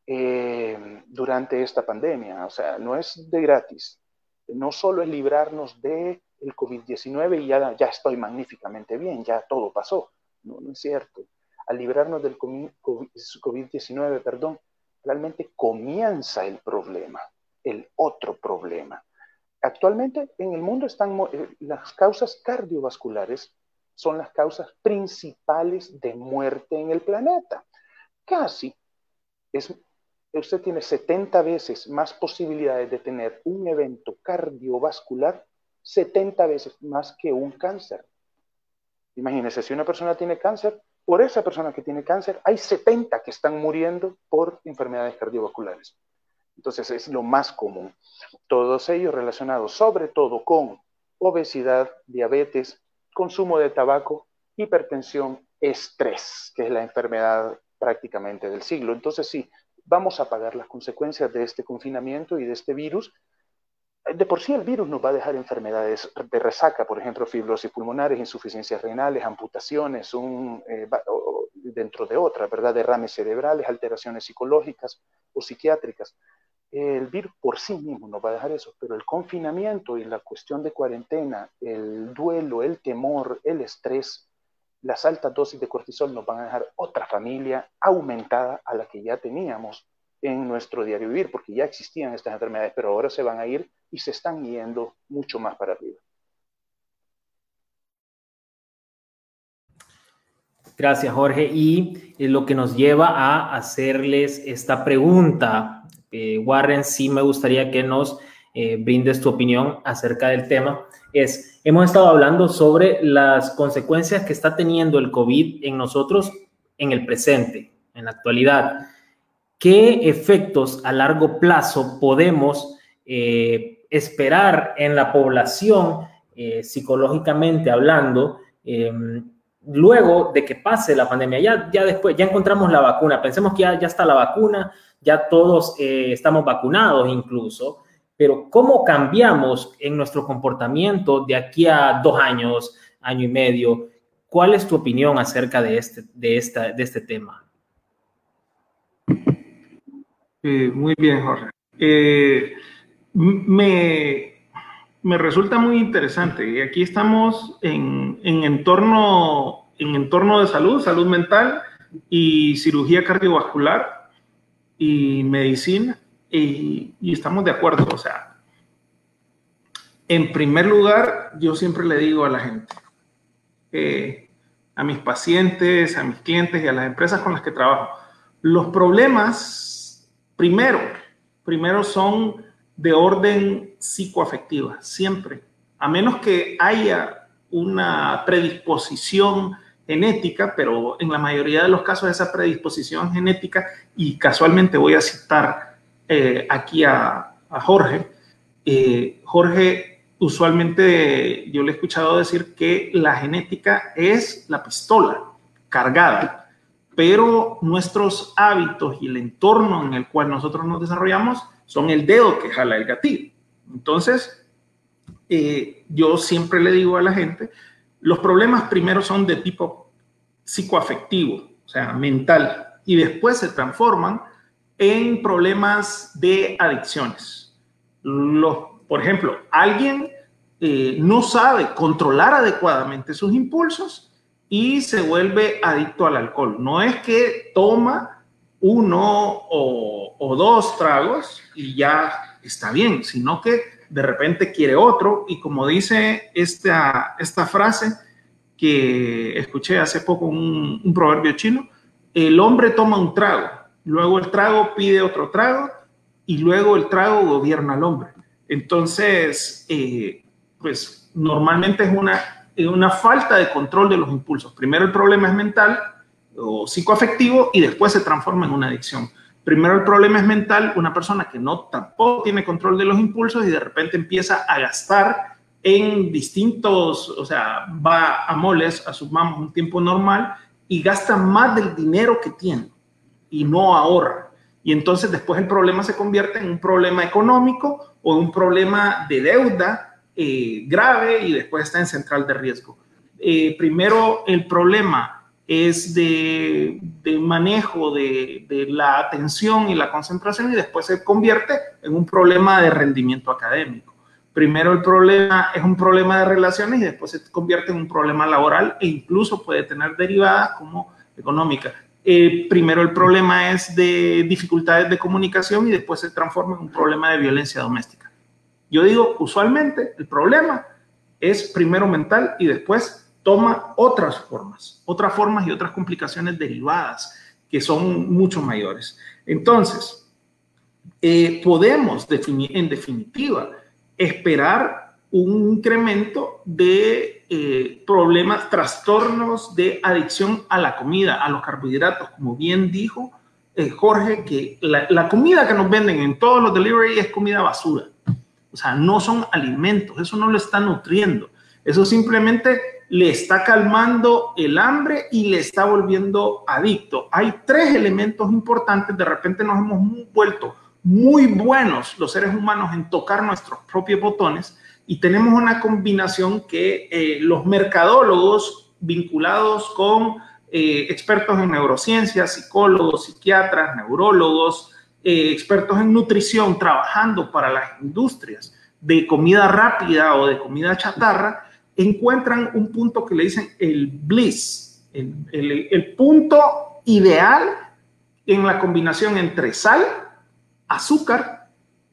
Speaker 2: eh, durante esta pandemia. O sea, no es de gratis. No solo es librarnos del el COVID-19 y ya, ya estoy magníficamente bien, ya todo pasó. No, no es cierto. Al librarnos del COVID-19, perdón, realmente comienza el problema, el otro problema. Actualmente en el mundo están eh, las causas cardiovasculares son las causas principales de muerte en el planeta. Casi es, usted tiene 70 veces más posibilidades de tener un evento cardiovascular, 70 veces más que un cáncer. Imagínese, si una persona tiene cáncer, por esa persona que tiene cáncer, hay 70 que están muriendo por enfermedades cardiovasculares. Entonces es lo más común. Todos ellos relacionados sobre todo con obesidad, diabetes, consumo de tabaco, hipertensión, estrés, que es la enfermedad prácticamente del siglo. Entonces sí, vamos a pagar las consecuencias de este confinamiento y de este virus. De por sí el virus nos va a dejar enfermedades de resaca, por ejemplo, fibrosis pulmonares, insuficiencias renales, amputaciones, eh, dentro de otras, ¿verdad? Derrames cerebrales, alteraciones psicológicas o psiquiátricas. El virus por sí mismo no va a dejar eso, pero el confinamiento y la cuestión de cuarentena, el duelo, el temor, el estrés, las altas dosis de cortisol nos van a dejar otra familia aumentada a la que ya teníamos en nuestro diario vivir, porque ya existían estas enfermedades, pero ahora se van a ir y se están yendo mucho más para arriba.
Speaker 1: Gracias, Jorge. Y eh, lo que nos lleva a hacerles esta pregunta, eh, Warren, sí me gustaría que nos eh, brindes tu opinión acerca del tema, es, hemos estado hablando sobre las consecuencias que está teniendo el COVID en nosotros en el presente, en la actualidad. ¿Qué efectos a largo plazo podemos esperar en la población, psicológicamente hablando, em, luego de que pase la pandemia, ya, ya después, ya encontramos la vacuna, pensemos que ya, ya está la vacuna, ya todos eh, estamos vacunados incluso, pero ¿cómo cambiamos en nuestro comportamiento de aquí a dos años, año y medio? ¿Cuál es tu opinión acerca de este, de esta, de este tema?
Speaker 3: Eh, muy bien, Jorge. Eh, me, me resulta muy interesante. Y aquí estamos en, en, entorno, en entorno de salud, salud mental y cirugía cardiovascular y medicina. Y, estamos de acuerdo. O sea, en primer lugar, yo siempre le digo a la gente, eh, a mis pacientes, a mis clientes y a las empresas con las que trabajo, los problemas, primero, primero son de orden psicoafectiva, siempre. A menos que haya una predisposición genética, pero en la mayoría de los casos esa predisposición genética, y casualmente voy a citar eh, aquí a, Jorge, eh, Jorge usualmente yo le he escuchado decir que la genética es la pistola cargada, pero nuestros hábitos y el entorno en el cual nosotros nos desarrollamos son el dedo que jala el gatillo. Entonces, eh, yo siempre le digo a la gente, los problemas primero son de tipo psicoafectivo, o sea, mental, y después se transforman en problemas de adicciones. Por ejemplo, alguien eh, no sabe controlar adecuadamente sus impulsos y se vuelve adicto al alcohol. No es que toma uno o, dos tragos y ya está bien, sino que de repente quiere otro y como dice esta, esta frase que escuché hace poco un, un proverbio chino, el hombre toma un trago, luego el trago pide otro trago y luego el trago gobierna al hombre. Entonces, eh, pues normalmente es una, una falta de control de los impulsos. Primero el problema es mental o psicoafectivo y después se transforma en una adicción. Primero el problema es mental, una persona que no tampoco tiene control de los impulsos y de repente empieza a gastar en distintos, o sea, va a moles, asumamos un tiempo normal y gasta más del dinero que tiene y no ahorra. Y entonces después el problema se convierte en un problema económico o un problema de deuda eh, grave y después está en central de riesgo. Eh, primero el problema es de, manejo de, la atención y la concentración y después se convierte en un problema de rendimiento académico. Primero el problema es un problema de relaciones y después se convierte en un problema laboral e incluso puede tener derivadas como económica. Eh, primero el problema es de dificultades de comunicación y después se transforma en un problema de violencia doméstica. Yo digo, usualmente el problema es primero mental y después toma otras formas, otras formas y otras complicaciones derivadas que son mucho mayores. Entonces, eh, podemos definir, en definitiva esperar un incremento de eh, problemas, trastornos de adicción a la comida, a los carbohidratos, como bien dijo eh, Jorge, que la, comida que nos venden en todos los delivery es comida basura. O sea, no son alimentos, eso no lo está nutriendo. Eso simplemente le está calmando el hambre y le está volviendo adicto. Hay tres elementos importantes, de repente nos hemos vuelto muy buenos los seres humanos en tocar nuestros propios botones y tenemos una combinación que eh, los mercadólogos vinculados con eh, expertos en neurociencias, psicólogos, psiquiatras, neurólogos, eh, expertos en nutrición, trabajando para las industrias de comida rápida o de comida chatarra, encuentran un punto que le dicen el bliss, el, punto ideal en la combinación entre sal, azúcar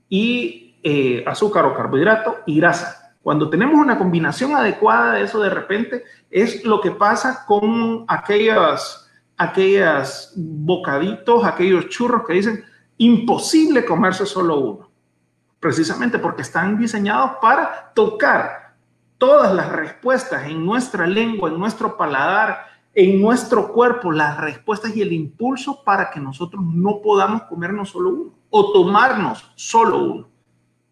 Speaker 3: y eh, azúcar o carbohidrato y grasa. Cuando tenemos una combinación adecuada de eso de repente, es lo que pasa con aquellos, aquellos bocaditos, aquellos churros que dicen imposible comerse solo uno. Precisamente porque están diseñados para tocar todas las respuestas en nuestra lengua, en nuestro paladar, en nuestro cuerpo, las respuestas y el impulso para que nosotros no podamos comernos solo uno o tomarnos solo uno.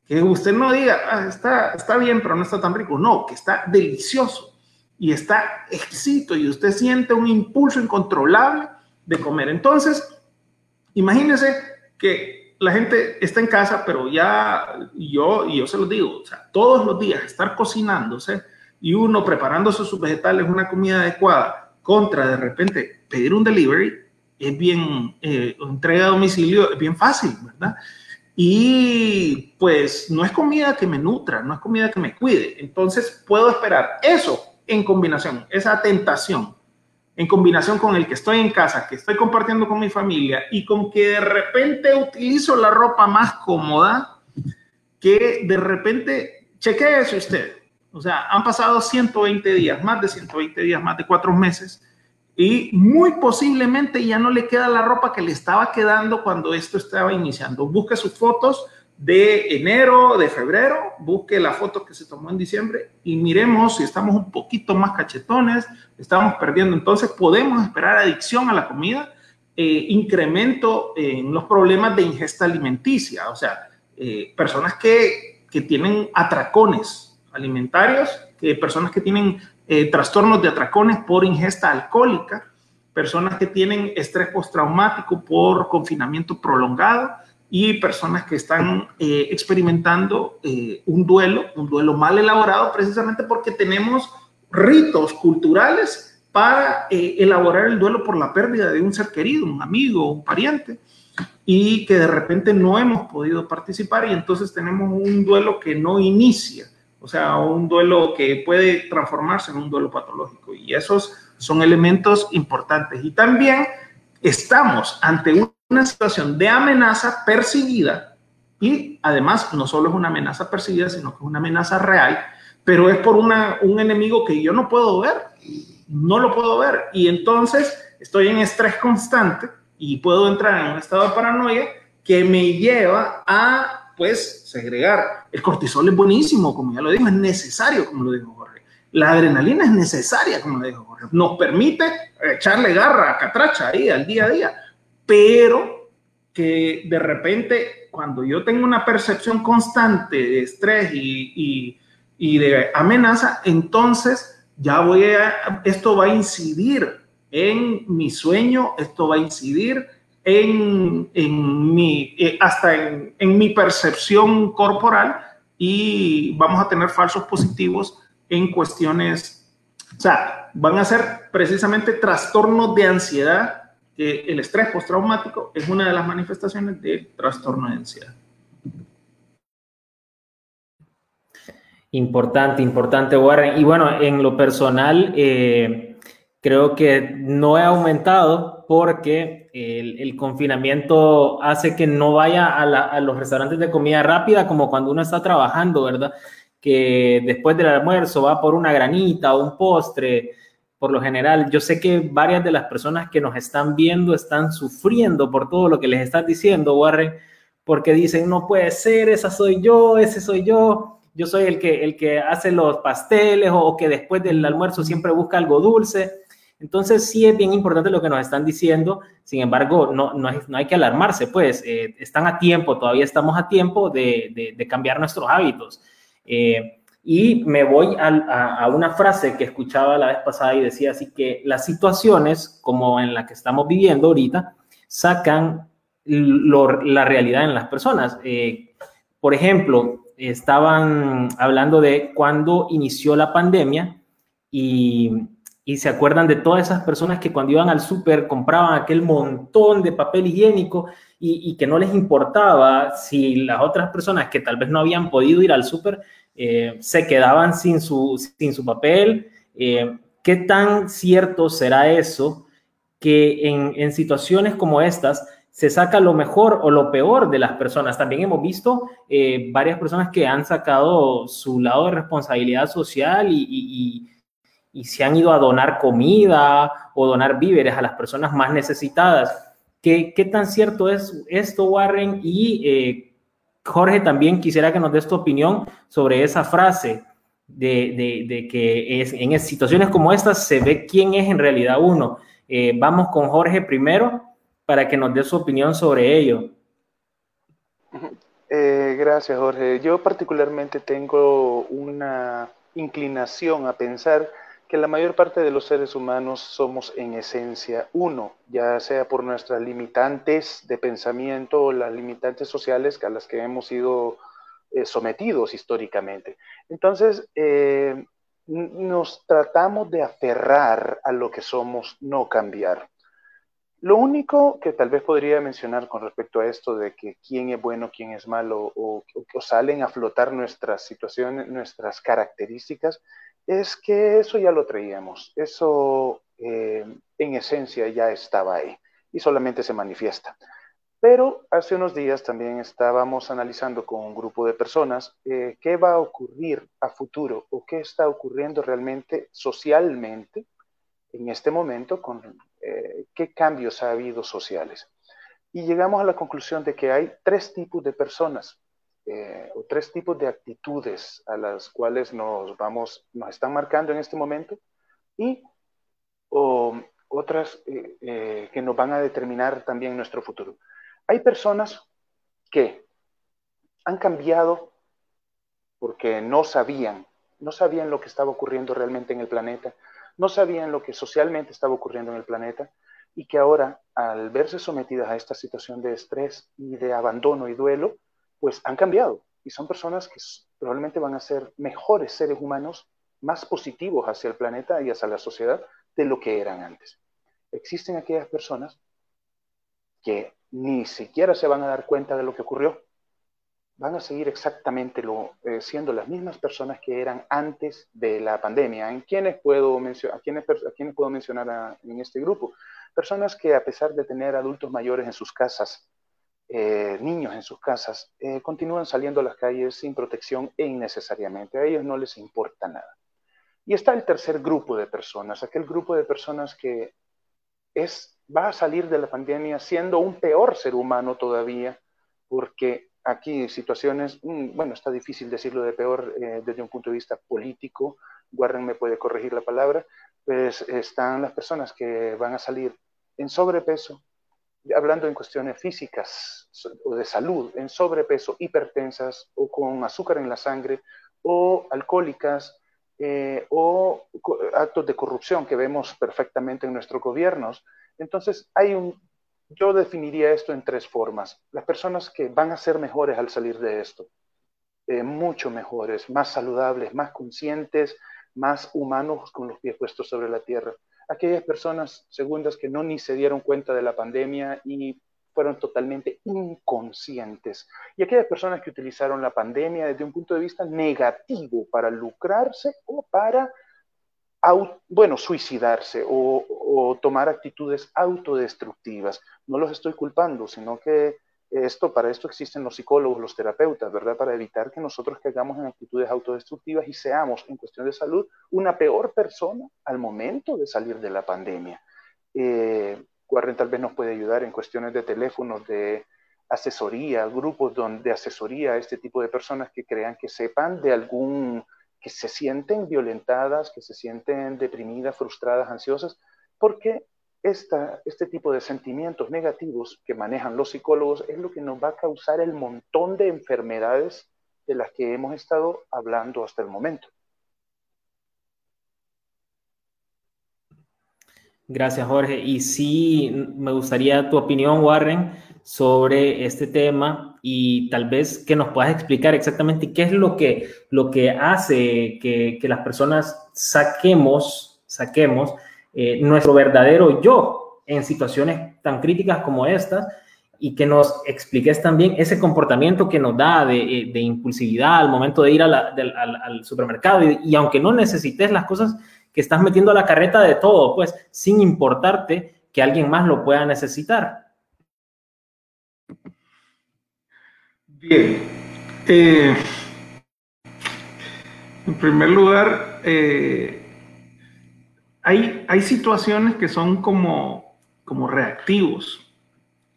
Speaker 3: Que usted no diga, ah, está, está bien, pero no está tan rico. No, que está delicioso y está exquisito y usted siente un impulso incontrolable de comer. Entonces, imagínese que la gente está en casa, pero ya yo, yo se lo digo, o todos los días estar cocinándose y uno preparándose sus vegetales, una comida adecuada, contra de repente pedir un delivery, es bien, eh, entrega a domicilio, es bien fácil, ¿verdad? Y pues no es comida que me nutra, no es comida que me cuide. Entonces puedo esperar eso en combinación, esa tentación, en combinación con el que estoy en casa, que estoy compartiendo con mi familia y con que de repente utilizo la ropa más cómoda, que de repente, chequee eso usted. O sea, han pasado 120 días, más de 120 días, más de cuatro meses, y muy posiblemente ya no le queda la ropa que le estaba quedando cuando esto estaba iniciando. Busque sus fotos de enero, de febrero, busque la foto que se tomó en diciembre y miremos si estamos un poquito más cachetones, estamos perdiendo. Entonces podemos esperar adicción a la comida, eh, incremento en los problemas de ingesta alimenticia, o sea, eh, personas que, que, tienen atracones alimentarios, personas que tienen eh, trastornos de atracones por ingesta alcohólica, personas que tienen estrés postraumático por confinamiento prolongado, y personas que están eh, experimentando eh, un duelo, un duelo mal elaborado, precisamente porque tenemos ritos culturales para eh, elaborar el duelo por la pérdida de un ser querido, un amigo, un pariente, y que de repente no hemos podido participar y entonces tenemos un duelo que no inicia, o sea, un duelo que puede transformarse en un duelo patológico. Y esos son elementos importantes. Y también estamos ante un una situación de amenaza percibida y además no solo es una amenaza percibida, sino que es una amenaza real, pero es por una, un enemigo que yo no puedo ver, no lo puedo ver y entonces estoy en estrés constante y puedo entrar en un estado de paranoia que me lleva a pues segregar. El cortisol es buenísimo, como ya lo dijo, es necesario, como lo dijo Jorge. La adrenalina es necesaria, como lo dijo Jorge. Nos permite echarle garra, catracha ahí al día a día pero que de repente cuando yo tengo una percepción constante de estrés y, de amenaza, entonces ya voy a, esto va a incidir en mi sueño, esto va a incidir en, mi, eh, hasta en, en mi percepción corporal y vamos a tener falsos positivos en cuestiones, o sea, van a ser precisamente trastornos de ansiedad que el estrés postraumático es una de las manifestaciones del trastorno de ansiedad.
Speaker 1: Importante, importante, Warren. Y bueno, en lo personal, eh, creo que no he aumentado porque el, confinamiento hace que no vaya a, a, los restaurantes de comida rápida como cuando uno está trabajando, ¿verdad? Que después del almuerzo va por una granita o un postre por lo general, yo sé que varias de las personas que nos están viendo están sufriendo por todo lo que les estás diciendo, Warren, porque dicen, no puede ser, esa soy yo, ese soy yo, yo soy el que, el que hace los pasteles o, que después del almuerzo siempre busca algo dulce. Entonces sí es bien importante lo que nos están diciendo, sin embargo, no, no, hay, que alarmarse, pues eh, están a tiempo, todavía estamos a tiempo de, de, cambiar nuestros hábitos. Eh, y me voy a, una frase que escuchaba la vez pasada y decía así que las situaciones como en la que estamos viviendo ahorita sacan la realidad en las personas. Eh, por ejemplo, estaban hablando de cuando inició la pandemia y, y se acuerdan de todas esas personas que cuando iban al súper compraban aquel montón de papel higiénico y, y, que no les importaba si las otras personas que tal vez no habían podido ir al súper eh, se quedaban sin su, sin su papel, eh, ¿qué tan cierto será eso que en, situaciones como estas se saca lo mejor o lo peor de las personas? También hemos visto eh, varias personas que han sacado su lado de responsabilidad social y se han ido a donar comida o donar víveres a las personas más necesitadas. ¿Qué, qué tan cierto es esto, Warren? Y eh, Jorge, también quisiera que nos des tu opinión sobre esa frase de, de, que es, en situaciones como estas se ve quién es en realidad uno. Eh, vamos con Jorge primero para que nos dé su opinión sobre ello.
Speaker 2: Eh, gracias, Jorge. Yo particularmente tengo una inclinación a pensar que la mayor parte de los seres humanos somos en esencia uno, ya sea por nuestras limitantes de pensamiento o las limitantes sociales a las que hemos sido eh, sometidos históricamente. Entonces, eh, nos tratamos de aferrar a lo que somos, no cambiar. Lo único que tal vez podría mencionar con respecto a esto de que quién es bueno, quién es malo, o, o salen a flotar nuestras situaciones, nuestras características, es que eso ya lo traíamos, eso eh, en esencia ya estaba ahí y solamente se manifiesta. Pero hace unos días también estábamos analizando con un grupo de personas eh, qué va a ocurrir a futuro o qué está ocurriendo realmente socialmente en este momento, con eh, qué cambios ha habido sociales. Y llegamos a la conclusión de que hay tres tipos de personas eh, o tres tipos de actitudes a las cuales nos vamos, nos están marcando en este momento y otras eh, eh, que nos van a determinar también nuestro futuro. Hay personas que han cambiado porque no sabían, no sabían lo que estaba ocurriendo realmente en el planeta, no sabían lo que socialmente estaba ocurriendo en el planeta y que ahora, al verse sometidas a esta situación de estrés y de abandono y duelo, pues han cambiado y son personas que probablemente van a ser mejores seres humanos, más positivos hacia el planeta y hacia la sociedad de lo que eran antes. Existen aquellas personas que ni siquiera se van a dar cuenta de lo que ocurrió, van a seguir exactamente lo, eh, siendo las mismas personas que eran antes de la pandemia. ¿En quiénes puedo, a quiénes, a quiénes puedo mencionar en este grupo? Personas que a pesar de tener adultos mayores en sus casas, eh, niños en sus casas eh, continúan saliendo a las calles sin protección e innecesariamente. A ellos no les importa nada. Y está el tercer grupo de personas, aquel grupo de personas que es, va a salir de la pandemia siendo un peor ser humano todavía, porque aquí situaciones, mm, bueno, está difícil decirlo de peor eh, desde un punto de vista político, Warren me puede corregir la palabra, pues están las personas que van a salir en sobrepeso, hablando en cuestiones físicas o de salud, en sobrepeso, hipertensas o con azúcar en la sangre o alcohólicas eh, o actos de corrupción que vemos perfectamente en nuestros gobiernos. Entonces, hay un, yo definiría esto en tres formas. Las personas que van a ser mejores al salir de esto, eh, mucho mejores, más saludables, más conscientes, más humanos con los pies puestos sobre la tierra aquellas personas segundas que no ni se dieron cuenta de la pandemia y fueron totalmente inconscientes. Y aquellas personas que utilizaron la pandemia desde un punto de vista negativo para lucrarse o para, bueno, suicidarse o, o tomar actitudes autodestructivas. No los estoy culpando, sino que esto, para esto existen los psicólogos, los terapeutas, ¿verdad? Para evitar que nosotros caigamos en actitudes autodestructivas y seamos, en cuestión de salud, una peor persona al momento de salir de la pandemia. Eh, tal vez nos puede ayudar en cuestiones de teléfonos, de asesoría, grupos de asesoría a este tipo de personas que crean que sepan de algún, que se sienten violentadas, que se sienten deprimidas, frustradas, ansiosas, porque este tipo de sentimientos negativos que manejan los psicólogos es lo que nos va a causar el montón de enfermedades de las que hemos estado hablando hasta el momento.
Speaker 1: Gracias, Jorge. Y sí, me gustaría tu opinión, Warren, sobre este tema y tal vez que nos puedas explicar exactamente qué es lo que, lo que hace que, que las personas saquemos, saquemos eh, nuestro verdadero yo en situaciones tan críticas como estas y que nos expliques también ese comportamiento que nos da de, eh, impulsividad al momento de ir al, supermercado y, aunque no necesites las cosas que estás metiendo a la carreta de todo, pues, sin importarte que alguien más lo pueda necesitar.
Speaker 3: Bien. Eh, en primer lugar, hay, situaciones que son como, reactivos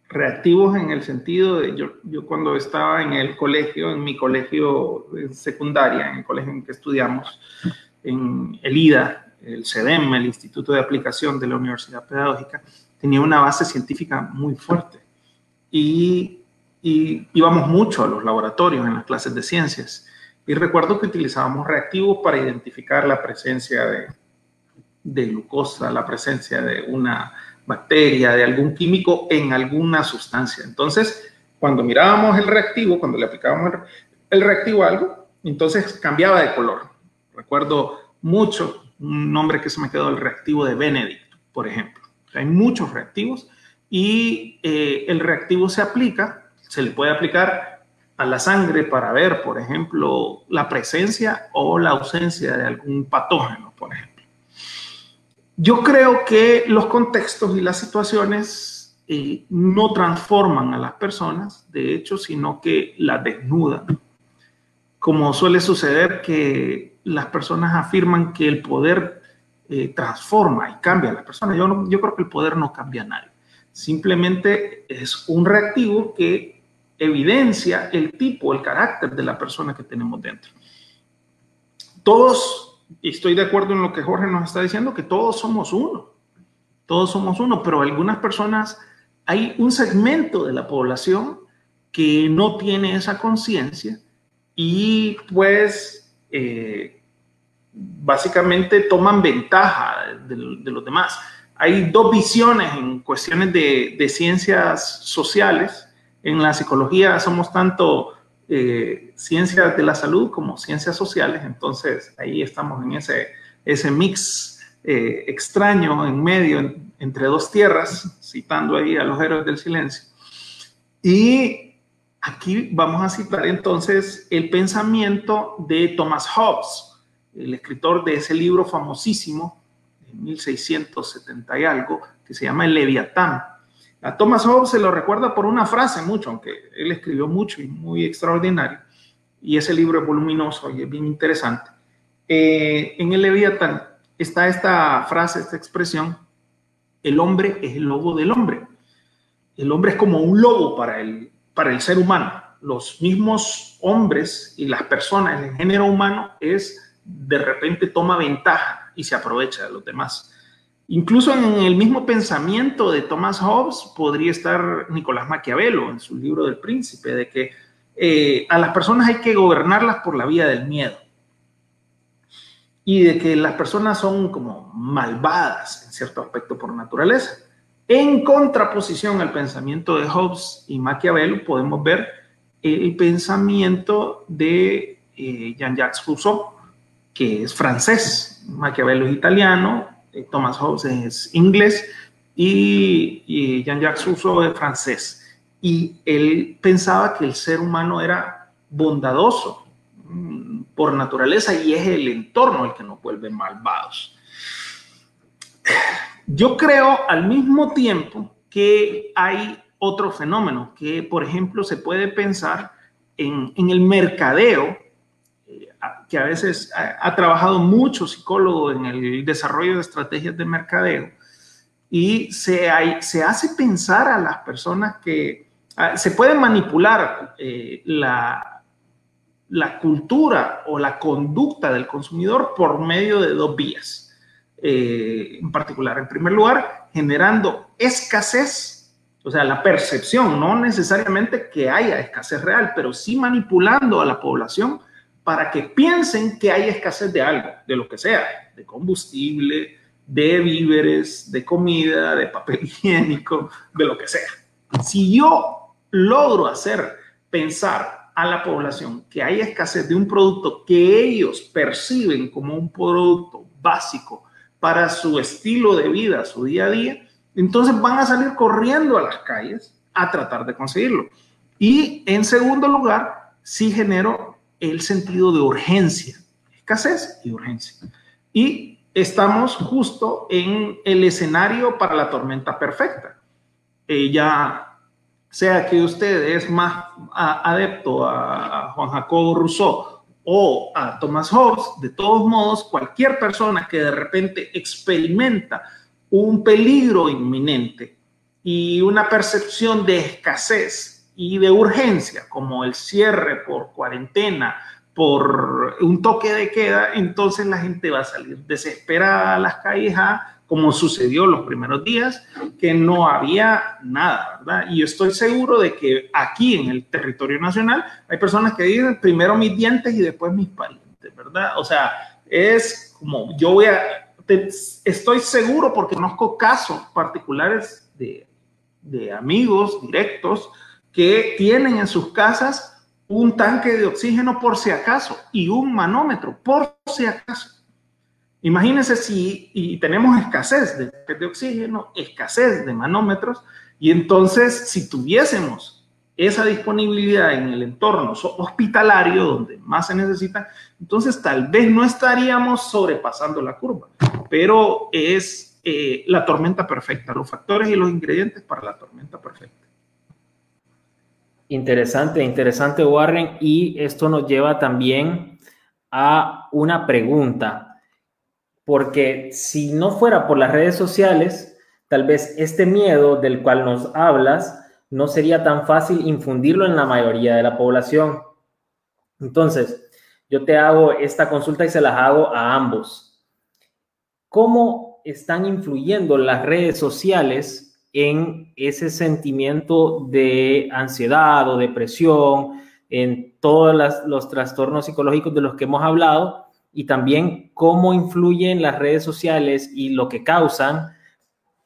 Speaker 3: reactivos en el sentido de yo, yo cuando estaba en el colegio, en mi colegio secundaria, en el colegio en que estudiamos, en el IDA, el CEDEM, el Instituto de Aplicación de la Universidad Pedagógica, tenía una base científica muy fuerte. Y íbamos mucho a los laboratorios en las clases de ciencias. Y recuerdo que utilizábamos reactivos para identificar la presencia de, de glucosa, la presencia de una bacteria, de algún químico en alguna sustancia. Entonces, cuando mirábamos el reactivo, cuando le aplicábamos el reactivo a algo, entonces cambiaba de color. Recuerdo mucho un nombre que se me quedó, el reactivo de Benedict, por ejemplo. Hay muchos reactivos y eh, el reactivo se aplica, se le puede aplicar a la sangre para ver, por ejemplo, la presencia o la ausencia de algún patógeno, por ejemplo. Yo creo que los contextos y las situaciones eh, no transforman a las personas, de hecho, sino que las desnudan. Como suele suceder que las personas afirman que el poder eh, transforma y cambia a las personas. Yo, yo creo que el poder no cambia a nadie. Simplemente es un reactivo que evidencia el tipo, el carácter de la persona que tenemos dentro. Todos y estoy de acuerdo en lo que Jorge nos está diciendo, que todos somos uno, todos somos uno, pero algunas personas, hay un segmento de la población que no tiene esa conciencia y pues eh, básicamente toman ventaja de, de, los demás. Hay dos visiones en cuestiones de, de ciencias sociales. En la psicología somos tanto eh, ciencias de la salud como ciencias sociales. Entonces, ahí estamos en ese, ese mix eh, extraño en medio entre dos tierras, citando ahí a los héroes del silencio. Y aquí vamos a citar entonces el pensamiento de Thomas Hobbes, el escritor de ese libro famosísimo, de 1670 y algo, que se llama El Leviatán. A Thomas Hobbes se lo recuerda por una frase mucho, aunque él escribió mucho y muy extraordinario. Y ese libro es voluminoso y es bien interesante. Eh, en el Leviatán está esta frase, esta expresión, el hombre es el lobo del hombre. El hombre es como un lobo para el, para el ser humano. Los mismos hombres y las personas, el género humano, es de repente toma ventaja y se aprovecha de los demás. Incluso en el mismo pensamiento de Thomas Hobbes podría estar Nicolás Maquiavelo en su libro del príncipe, de que eh, a las personas hay que gobernarlas por la vía del miedo y de que las personas son como malvadas en cierto aspecto por naturaleza. En contraposición al pensamiento de Hobbes y Maquiavelo podemos ver el pensamiento de eh, Jean-Jacques Rousseau, que es francés, Maquiavelo es italiano, Thomas Hobbes es inglés y, Jean-Jacques Rousseau es francés. Y él pensaba que el ser humano era bondadoso mm, por naturaleza y es el entorno el que nos vuelve malvados. Yo creo al mismo tiempo que hay otro fenómeno que, por ejemplo, se puede pensar en, en el mercadeo que a veces ha, trabajado mucho psicólogo en el desarrollo de estrategias de mercadeo y se, se hace pensar a las personas que se puede manipular eh, la, la cultura o la conducta del consumidor por medio de dos vías. Eh, en particular, en primer lugar, generando escasez, o sea, la percepción, no necesariamente que haya escasez real, pero sí manipulando a la población para que piensen que hay escasez de algo, de lo que sea, de combustible, de víveres, de comida, de papel [laughs] higiénico, de lo que sea. Si yo logro hacer pensar a la población que hay escasez de un producto que ellos perciben como un producto básico para su estilo de vida, su día a día, entonces van a salir corriendo a las calles a tratar de conseguirlo. Y en segundo lugar, si genero el sentido de urgencia, escasez y urgencia. Y estamos justo en el escenario para la tormenta perfecta. ya sea que usted es más adepto a, Juan Jacobo Rousseau o a Thomas Hobbes, de todos modos, cualquier persona que de repente experimenta un peligro inminente y una percepción de escasez y de urgencia, como el cierre por cuarentena, por un toque de queda, entonces la gente va a salir desesperada a las calles como sucedió los primeros días, que no había nada, ¿verdad? Y yo estoy seguro de que aquí en el territorio nacional hay personas que dicen primero mis dientes y después mis parientes, ¿verdad? O sea, es como yo voy a, estoy seguro porque conozco casos particulares de, de amigos directos que tienen en sus casas un tanque de oxígeno por si acaso y un manómetro por si acaso. Imagínense si y tenemos escasez de, de oxígeno, escasez de manómetros, y entonces si tuviésemos esa disponibilidad en el entorno hospitalario donde más se necesita, entonces tal vez no estaríamos sobrepasando la curva, pero es eh, la tormenta perfecta, los factores y los ingredientes para la tormenta perfecta.
Speaker 1: Interesante, interesante Warren, y esto nos lleva también a una pregunta porque si no fuera por las redes sociales, tal vez este miedo del cual nos hablas no sería tan fácil infundirlo en la mayoría de la población. Entonces, yo te hago esta consulta y se las hago a ambos. ¿Cómo están influyendo las redes sociales en ese sentimiento de ansiedad o depresión, en todos los trastornos psicológicos de los que hemos hablado? y también cómo influyen las redes sociales y lo que causan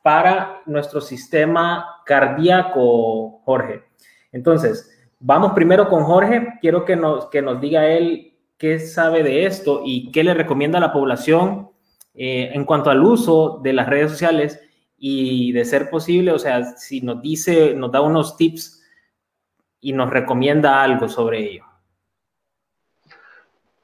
Speaker 1: para nuestro sistema cardíaco, Jorge. Entonces, vamos primero con Jorge. Quiero que nos, que nos diga él qué sabe de esto y qué le recomienda a la población eh, en cuanto al uso de las redes sociales y de ser posible, o sea, si nos dice, nos da unos tips y nos recomienda algo sobre ello.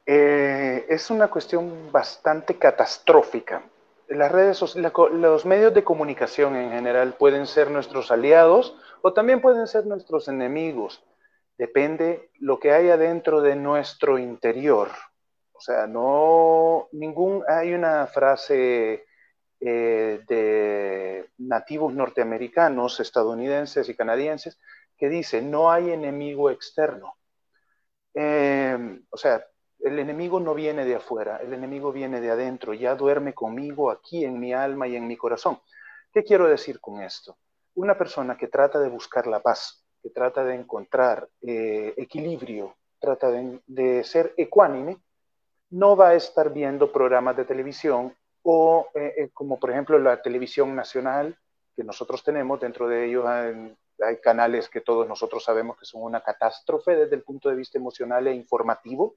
Speaker 2: Eh, es una cuestión bastante catastrófica. Las redes los medios de comunicación en general pueden ser nuestros aliados o también pueden ser nuestros enemigos. Depende lo que haya dentro de nuestro interior. O sea, no ningún hay una frase eh, de nativos norteamericanos, estadounidenses y canadienses que dice no hay enemigo externo. Eh, o sea, el enemigo no viene de afuera, el enemigo viene de adentro, ya duerme conmigo aquí en mi alma y en mi corazón. ¿Qué quiero decir con esto? Una persona que trata de buscar la paz, que trata de encontrar eh, equilibrio, trata de, ser ecuánime, no va a estar viendo programas de televisión o eh, eh, como por ejemplo la televisión nacional que nosotros tenemos, dentro de ellos hay, hay canales que todos nosotros sabemos que son una catástrofe desde el punto de vista emocional e informativo,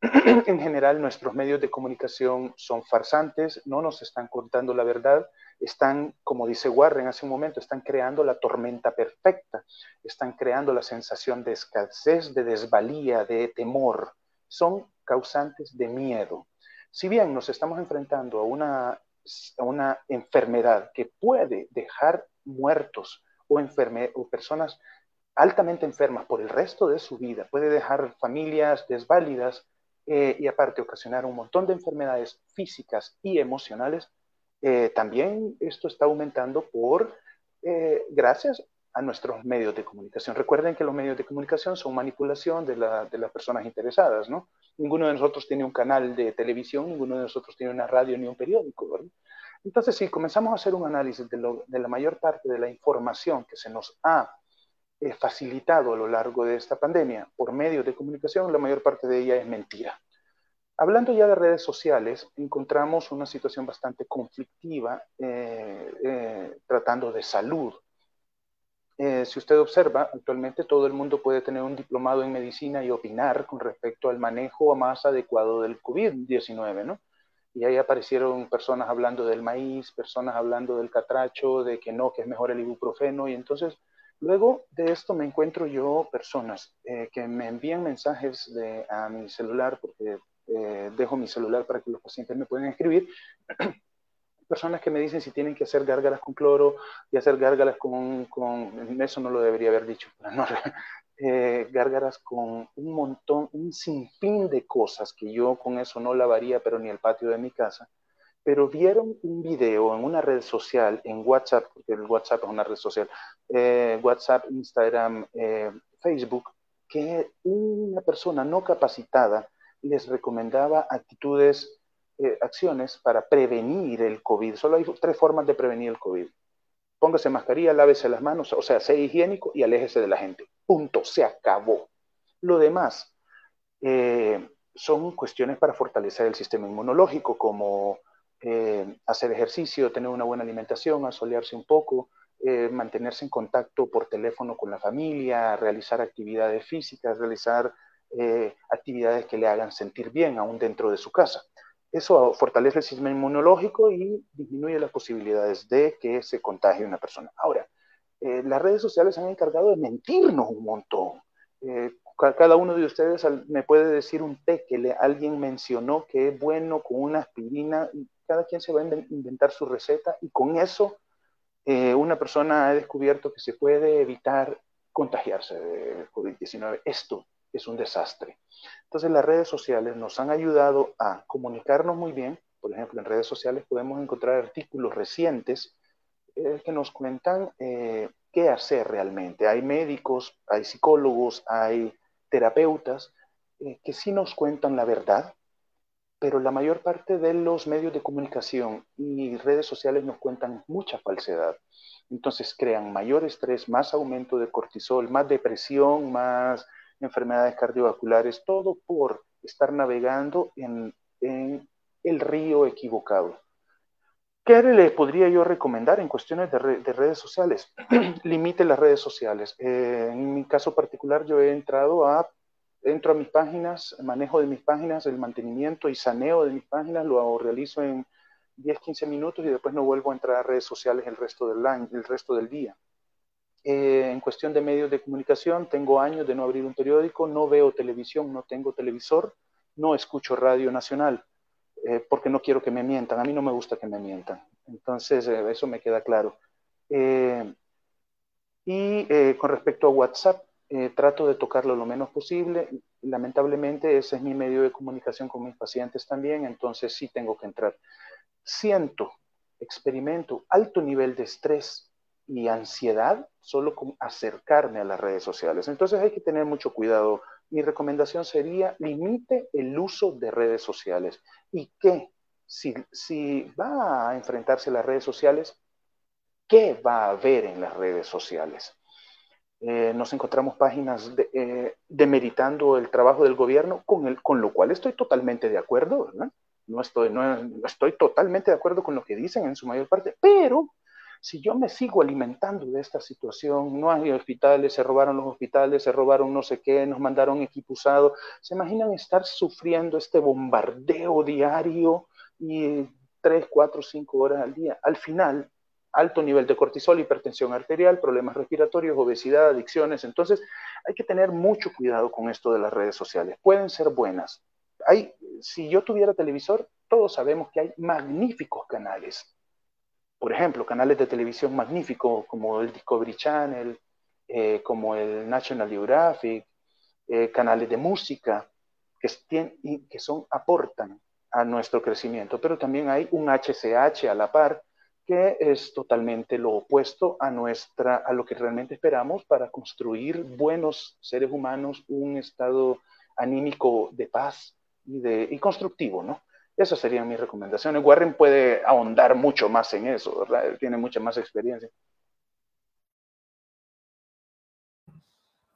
Speaker 2: [clears throat] en general nuestros medios de comunicación son farsantes, no nos están contando la verdad, están, como dice Warren hace un momento, están creando la tormenta perfecta, están creando la sensación de escasez, de desvalía, de temor, son causantes de miedo. Si bien nos estamos enfrentando a una, a una enfermedad que puede dejar muertos o, o personas altamente enfermas por el resto de su vida, puede dejar familias desválidas, eh, y aparte ocasionar un montón de enfermedades físicas y emocionales, eh, también esto está aumentando por, eh, gracias a nuestros medios de comunicación. Recuerden que los medios de comunicación son manipulación de, de, las personas interesadas, ¿no? Ninguno de nosotros tiene un canal de televisión, ninguno de nosotros tiene una radio ni un periódico, ¿verdad? Entonces, si comenzamos a hacer un análisis de, la mayor parte de la información que se nos ha eh, facilitado a lo largo de esta pandemia por medios de comunicación, la mayor parte de ella es mentira. Hablando ya de redes sociales, encontramos una situación bastante conflictiva eh, eh, tratando de salud. Si usted observa, actualmente todo el mundo puede tener un diplomado en medicina y opinar con respecto al manejo más adecuado del COVID-19, ¿no? Y ahí aparecieron personas hablando del maíz, personas hablando del catracho, de que no, que es mejor el ibuprofeno, y entonces Luego de esto me encuentro yo personas eh, que me envían mensajes de, a mi celular porque eh, dejo mi celular para que los pacientes me puedan escribir. Personas que me dicen si tienen que hacer gárgaras con cloro y hacer gárgaras con, con eso no lo debería haber dicho, no, [laughs] eh, gárgaras con un montón, un sinfín de cosas que yo con eso no lavaría, pero ni el patio de mi casa. Pero vieron un video en una red social, en WhatsApp, porque el WhatsApp es una red social, eh, WhatsApp, Instagram, Facebook, que una persona no capacitada les recomendaba actitudes, eh, acciones para prevenir el COVID. Solo hay tres formas de prevenir el COVID. Póngase mascarilla, lávese las manos, o sea, sea higiénico y aléjese de la gente. Punto, se acabó. Lo demás eh, son cuestiones para fortalecer el sistema inmunológico, como eh, hacer ejercicio, tener una buena alimentación, asolearse un poco, mantenerse en contacto por teléfono con la familia, realizar actividades físicas, realizar actividades que le hagan sentir bien aún dentro de su casa. Eso fortalece el sistema inmunológico y disminuye las posibilidades de que se contagie una persona. Ahora, eh, las redes sociales han encargado de mentirnos un montón. Eh, cada uno de ustedes me puede decir un té que le, alguien mencionó que es bueno con una aspirina. Y cada quien se va a inventar su receta y con eso una persona ha descubierto que se puede evitar contagiarse de COVID-19. Esto es un desastre. Entonces las redes sociales nos han ayudado a comunicarnos muy bien. Por ejemplo, en redes sociales podemos encontrar artículos recientes eh, que nos cuentan eh, qué hacer realmente. Hay médicos, hay psicólogos, hay terapeutas eh, que sí nos cuentan la verdad, pero la mayor parte de los medios de comunicación y redes sociales nos cuentan mucha falsedad. Entonces crean mayor estrés, más aumento de cortisol, más depresión, más enfermedades cardiovasculares, todo por estar navegando en, el río equivocado. ¿Qué le podría yo recomendar en cuestiones de, redes sociales? [clears throat] Limite las redes sociales. Eh, en mi caso particular, yo he entrado a, entro a mis páginas, manejo de mis páginas, el mantenimiento y saneo de mis páginas, lo realizo en 10, 15 minutos y después no vuelvo a entrar a redes sociales el resto del el resto del día. Eh, en cuestión de medios de comunicación, tengo años de no abrir un periódico, no veo televisión, no tengo televisor, no escucho radio nacional, eh, porque no quiero que me mientan. A mí no me gusta que me mientan. Entonces, eh, eso me queda claro. y con respecto a WhatsApp, trato de tocarlo lo menos posible. Lamentablemente, ese es mi medio de comunicación con mis pacientes también, entonces sí tengo que entrar. Siento, experimento alto nivel de estrés y ansiedad solo con acercarme a las redes sociales. Entonces hay que tener mucho cuidado. Mi recomendación sería limite el uso de redes sociales. ¿Y qué? Si, si va a enfrentarse a las redes sociales, ¿qué va a haber en las redes sociales? Eh, nos encontramos páginas de, eh, demeritando el trabajo del gobierno, con, el, con lo cual estoy totalmente de acuerdo, ¿verdad? No estoy, no, estoy totalmente de acuerdo con lo que dicen en su mayor parte, pero si yo me sigo alimentando de esta situación, no hay hospitales, se robaron los hospitales, se robaron no sé qué, nos mandaron equipo usado, ¿se imaginan estar sufriendo este bombardeo diario y tres, cuatro, cinco horas al día? Al final, alto nivel de cortisol, hipertensión arterial, problemas respiratorios, obesidad, adicciones. Entonces, hay que tener mucho cuidado con esto de las redes sociales. Pueden ser buenas. Hay, si yo tuviera televisor, todos sabemos que hay magníficos canales por ejemplo, canales de televisión magníficos como el Discovery Channel, eh, como el National Geographic, eh, canales de música que, que son, aportan a nuestro crecimiento, pero también hay un HCH a la par que es totalmente lo opuesto a, nuestra, a lo que realmente esperamos para construir buenos seres humanos, un estado anímico de paz y, y constructivo, ¿no? Esas serían mis recomendaciones. Warren puede ahondar mucho más en eso, ¿verdad? Él tiene mucha más experiencia.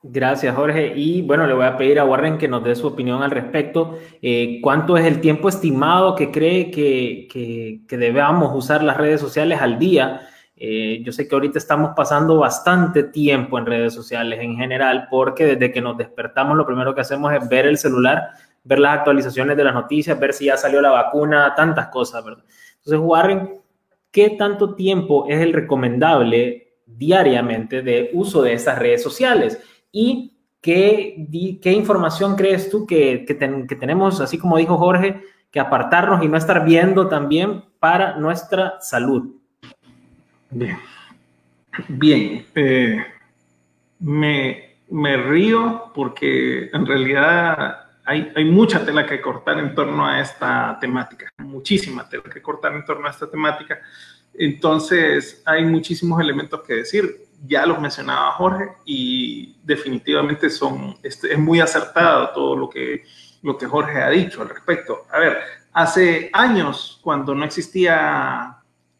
Speaker 1: Gracias, Jorge. Y bueno, le voy a pedir a Warren que nos dé su opinión al respecto. Eh, ¿Cuánto es el tiempo estimado que cree que, que, debamos usar las redes sociales al día? Eh, yo sé que ahorita estamos pasando bastante tiempo en redes sociales en general, porque desde que nos despertamos lo primero que hacemos es ver el celular ver las actualizaciones de las noticias, ver si ya salió la vacuna, tantas cosas, ¿verdad? Entonces, Warren, ¿qué tanto tiempo es el recomendable diariamente de uso de estas redes sociales? Y ¿qué, qué información crees tú que, que, tenemos, así como dijo Jorge, que apartarnos y no estar viendo también para nuestra salud?
Speaker 3: Bien. Bien. Eh, me, me, río porque en realidad hay, hay, mucha tela que cortar en torno a esta temática, muchísima tela que cortar en torno a esta temática. Entonces, hay muchísimos elementos que decir. Ya los mencionaba Jorge y definitivamente son, este, es muy acertado todo lo que, lo que Jorge ha dicho al respecto. A ver, hace años, cuando no existía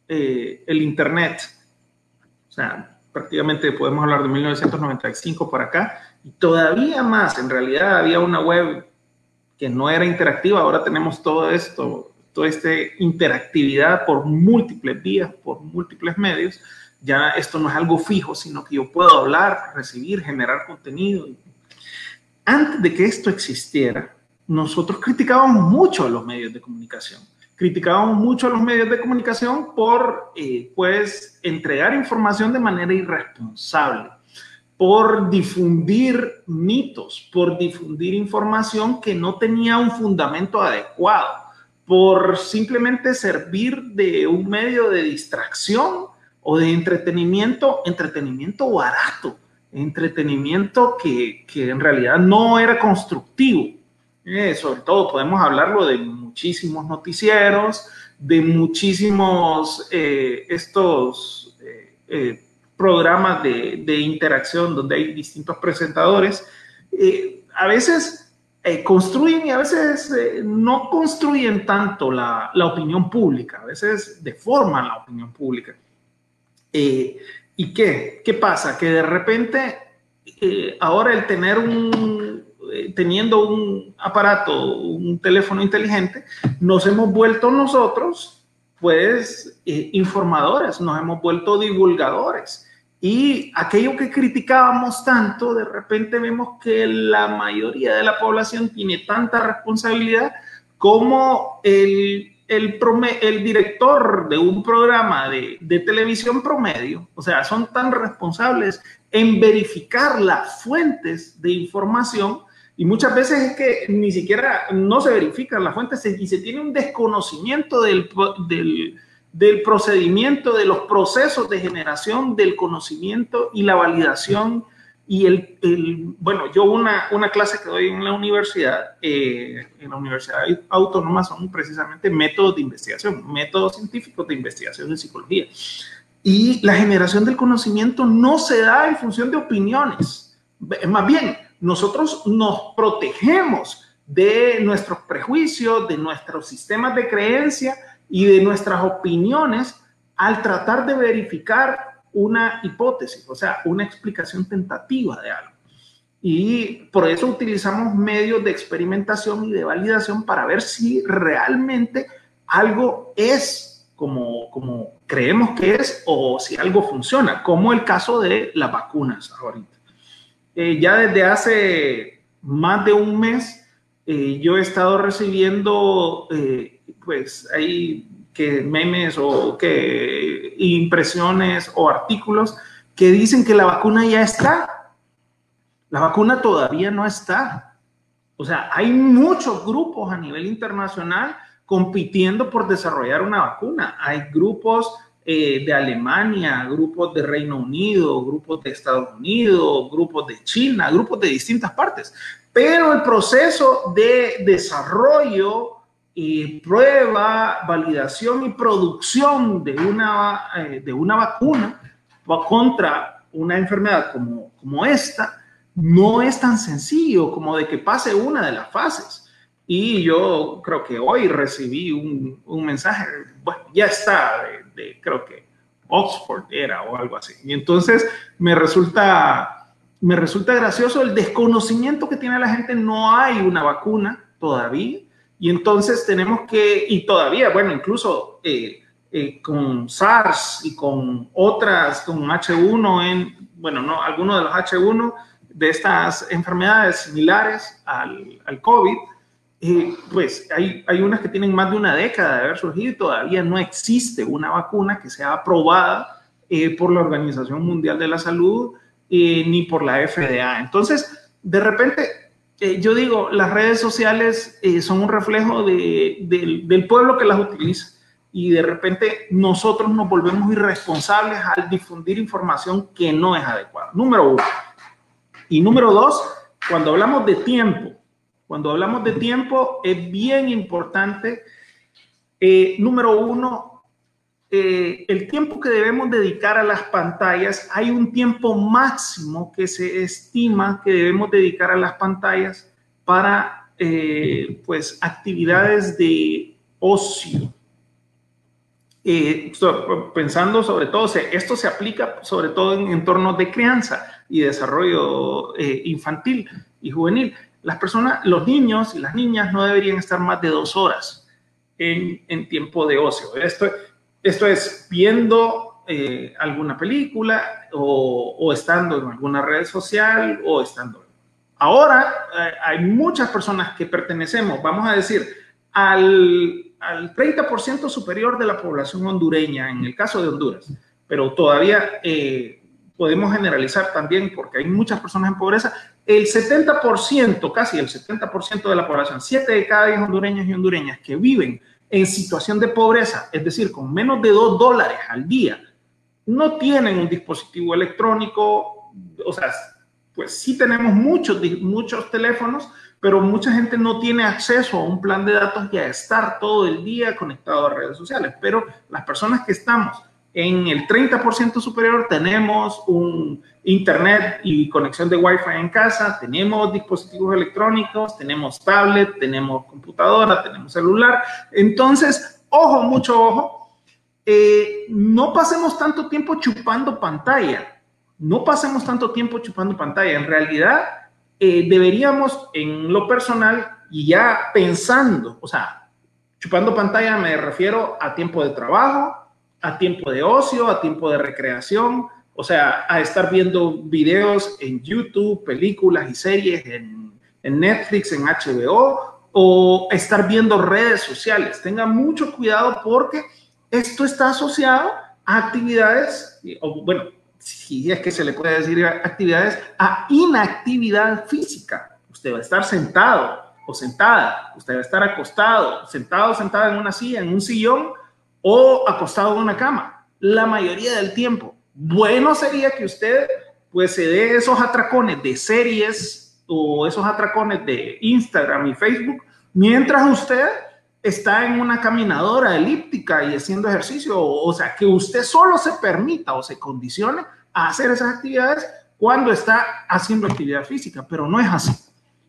Speaker 3: eh, el Internet, o sea, prácticamente podemos hablar de 1995 para acá, y todavía más, en realidad había una web que no era interactiva, ahora tenemos todo esto, toda esta interactividad por múltiples vías, por múltiples medios, ya esto no es algo fijo, sino que yo puedo hablar, recibir, generar contenido. Antes de que esto existiera, nosotros criticábamos mucho a los medios de comunicación. Criticábamos mucho a los medios de comunicación por, eh, pues, entregar información de manera irresponsable, por difundir mitos, por difundir información que no tenía un fundamento adecuado, por simplemente servir de un medio de distracción o de entretenimiento, entretenimiento barato, entretenimiento que, que en realidad no era constructivo. Eh, sobre todo podemos hablarlo de muchísimos noticieros, de muchísimos eh, estos eh, programas de, interacción donde hay distintos presentadores. a veces construyen y a veces no construyen tanto la, opinión pública, a veces deforman la opinión pública. ¿Y qué? ¿Qué pasa? Que de repente ahora el tener un, eh, teniendo un aparato, un teléfono inteligente, nos hemos vuelto nosotros, pues, eh, informadores, nos hemos vuelto divulgadores. Y aquello que criticábamos tanto, de repente vemos que la mayoría de la población tiene tanta responsabilidad como el, el, el director de un programa de, de, televisión promedio. O sea, son tan responsables en verificar las fuentes de información y muchas veces es que ni siquiera no se verifican las fuentes y se tiene un desconocimiento del, del, del, procedimiento, de los procesos de generación del conocimiento y la validación. Y el, bueno, yo una, una, clase que doy en la universidad, eh, en la Universidad Autónoma, son precisamente métodos de investigación, métodos científicos de investigación en psicología. Y la generación del conocimiento no se da en función de opiniones. Más bien, nosotros nos protegemos de nuestros prejuicios, de nuestros sistemas de creencia y de nuestras opiniones al tratar de verificar una hipótesis, o sea, una explicación tentativa de algo. Y por eso utilizamos medios de experimentación y de validación para ver si realmente algo es como, como creemos que es o si algo funciona, como el caso de las vacunas ahorita. Eh, ya desde hace más de un mes eh, yo he estado recibiendo, eh, pues, ahí que memes o que impresiones o artículos que dicen que la vacuna ya está. La vacuna todavía no está. O sea, hay muchos grupos a nivel internacional compitiendo por desarrollar una vacuna. Hay grupos eh, de Alemania, grupos de Reino Unido, grupos de Estados Unidos, grupos de China, grupos de distintas partes. Pero el proceso de desarrollo y prueba, validación y producción de una, eh, de una vacuna contra una enfermedad como, como esta no es tan sencillo como de que pase una de las fases. Y yo creo que hoy recibí un, un mensaje, bueno, ya está, de, creo que Oxford era o algo así. Y entonces me resulta, me resulta gracioso el desconocimiento que tiene la gente. No hay una vacuna todavía. Y entonces tenemos que, y todavía, bueno, incluso eh, eh, con SARS y con otras, con H1, en, bueno, no, algunos de los H1 de estas enfermedades similares al, al COVID, eh, pues hay, hay unas que tienen más de una década de haber surgido y todavía no existe una vacuna que sea aprobada eh, por la Organización Mundial de la Salud eh, ni por la FDA. Entonces, de repente, eh, yo digo, las redes sociales eh, son un reflejo del pueblo que las utiliza y de repente nosotros nos volvemos irresponsables al difundir información que no es adecuada. Número uno. Y número dos, cuando hablamos de tiempo, cuando hablamos de tiempo es bien importante, eh, número uno, eh, el tiempo que debemos dedicar a las pantallas, hay un tiempo máximo que se estima que debemos dedicar a las pantallas para eh, pues actividades de ocio pensando sobre todo, esto se aplica sobre todo en entornos de crianza y desarrollo eh, infantil y juvenil. Las personas, los niños y las niñas no deberían estar más de dos horas en, tiempo de ocio. Esto, esto es viendo eh, alguna película o, estando en alguna red social o estando. Ahora eh, hay muchas personas que pertenecemos, vamos a decir, al al 30% superior de la población hondureña, en el caso de Honduras, pero todavía eh, podemos generalizar también porque hay muchas personas en pobreza, el 70%, casi el 70% de la población, 7 de cada 10 hondureños y hondureñas que viven en situación de pobreza, es decir, con menos de 2 dólares al día, no tienen un dispositivo electrónico, o sea, pues sí tenemos muchos, muchos teléfonos, pero mucha gente no tiene acceso a un plan de datos y a estar todo el día conectado a redes sociales. Pero las personas que estamos en el 30% superior tenemos un internet y conexión de Wi-Fi en casa, tenemos dispositivos electrónicos, tenemos tablet, tenemos computadora, tenemos celular. Entonces, ojo, mucho ojo, eh, no pasemos tanto tiempo chupando pantalla. No pasemos tanto tiempo chupando pantalla. En realidad, eh, deberíamos en lo personal y ya pensando, o sea, chupando pantalla me refiero a tiempo de trabajo, a tiempo de ocio, a tiempo de recreación, o sea, a estar viendo videos en YouTube, películas y series en, en Netflix, en HBO, o estar viendo redes sociales. Tengan mucho cuidado porque esto está asociado a actividades, o bueno, si es que se le puede decir actividades, a inactividad física. Usted va a estar sentado o sentada, usted va a estar acostado, sentado o sentada en una silla, en un sillón o acostado en una cama, la mayoría del tiempo. Bueno sería que usted pues se dé esos atracones de series o esos atracones de Instagram y Facebook mientras usted está en una caminadora elíptica y haciendo ejercicio, o, sea, que usted solo se permita o se condicione a hacer esas actividades cuando está haciendo actividad física, pero no es así.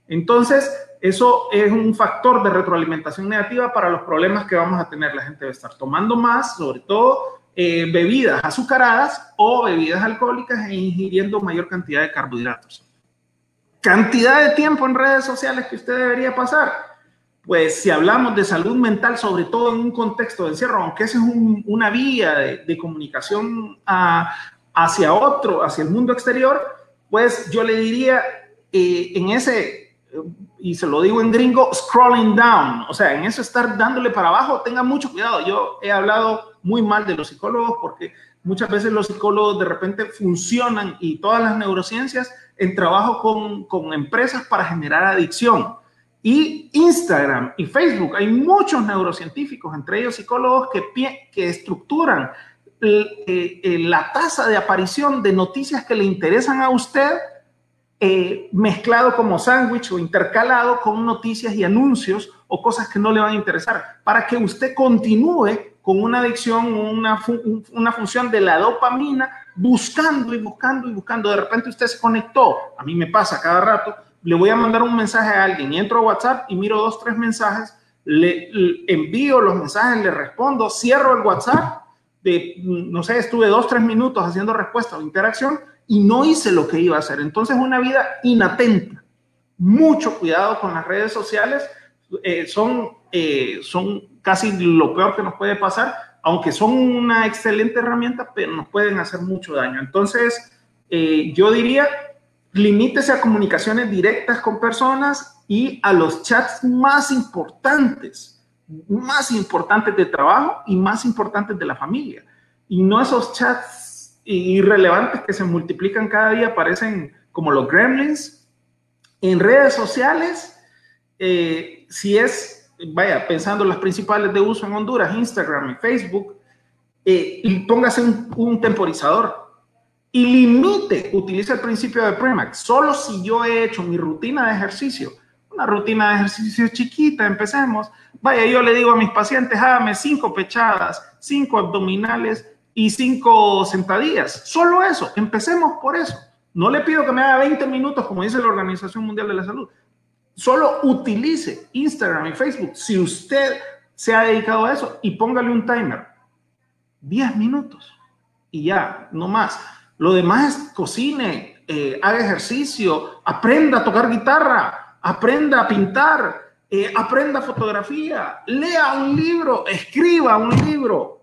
Speaker 3: Entonces, eso es un factor de retroalimentación negativa para los problemas que vamos a tener. La gente va a estar tomando más, sobre todo eh, bebidas azucaradas o bebidas alcohólicas e ingiriendo mayor cantidad de carbohidratos. Cantidad de tiempo en redes sociales que usted debería pasar pues si hablamos de salud mental, sobre todo en un contexto de encierro, aunque esa es una vía de, comunicación hacia otro, hacia el mundo exterior, pues yo le diría eh, en ese, y se lo digo en gringo, scrolling down, o sea, en eso estar dándole para abajo, tenga mucho cuidado. Yo he hablado muy mal de los psicólogos porque muchas veces los psicólogos de repente funcionan y todas las neurociencias en trabajo con, con empresas para generar adicción y Instagram y Facebook. Hay muchos neurocientíficos, entre ellos psicólogos, que, que estructuran eh, eh, la tasa de aparición de noticias que le interesan a usted eh, mezclado como sándwich o intercalado con noticias y anuncios o cosas que no le van a interesar, para que usted continúe con una adicción, una, una función de la dopamina, buscando y buscando y buscando. De repente usted se conectó, a mí me pasa cada rato, le voy a mandar un mensaje a alguien y entro a WhatsApp y miro dos, tres mensajes, le, envío los mensajes, le respondo, cierro el WhatsApp, de, no sé, estuve dos, tres minutos haciendo respuesta o interacción y no hice lo que iba a hacer. Entonces, una vida inatenta. Mucho cuidado con las redes sociales, eh, son, eh, son casi lo peor que nos puede pasar, aunque son una excelente herramienta, pero nos pueden hacer mucho daño. Entonces, eh, yo diría limítese a comunicaciones directas con personas y a los chats más importantes, más importantes de trabajo y más importantes de la familia. Y no esos chats irrelevantes que se multiplican cada día, parecen como los gremlins, En redes sociales, eh, si es, vaya, pensando las principales de uso en Honduras, Instagram y Facebook, eh, póngase un, temporizador y limite, utilice el principio de Premax. Solo si yo he hecho mi rutina de ejercicio, una rutina de ejercicio chiquita, empecemos. Vaya, yo le digo a mis pacientes, hágame cinco pechadas, cinco abdominales y cinco sentadillas. Solo eso, empecemos por eso. No le pido que me haga 20 minutos, como dice la Organización Mundial de la Salud. Solo utilice Instagram y Facebook si usted se ha dedicado a eso y póngale un timer. 10 minutos y ya, no más. Lo demás cocine, eh, haga ejercicio, aprenda a tocar guitarra, aprenda a pintar, eh, aprenda fotografía, lea un libro, escriba un libro.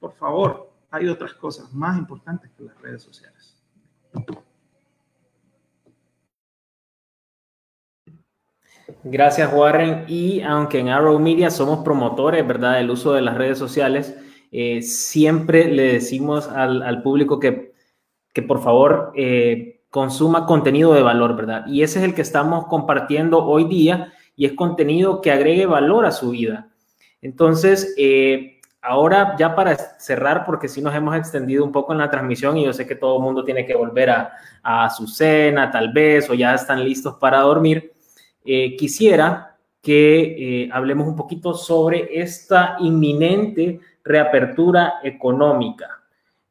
Speaker 3: Por favor, hay otras cosas más importantes que las redes sociales.
Speaker 1: Gracias, Warren. Y aunque en Arrow Media somos promotores, ¿verdad?, del uso de las redes sociales, eh, siempre le decimos al, público que, que, por favor eh, consuma contenido de valor, ¿verdad? Y ese es el que estamos compartiendo hoy día y es contenido que agregue valor a su vida. Entonces, eh, ahora ya para cerrar, porque si nos hemos extendido un poco en la transmisión y yo sé que todo el mundo tiene que volver a, a su cena, tal vez, o ya están listos para dormir. Eh, quisiera que eh, hablemos un poquito sobre esta inminente reapertura económica.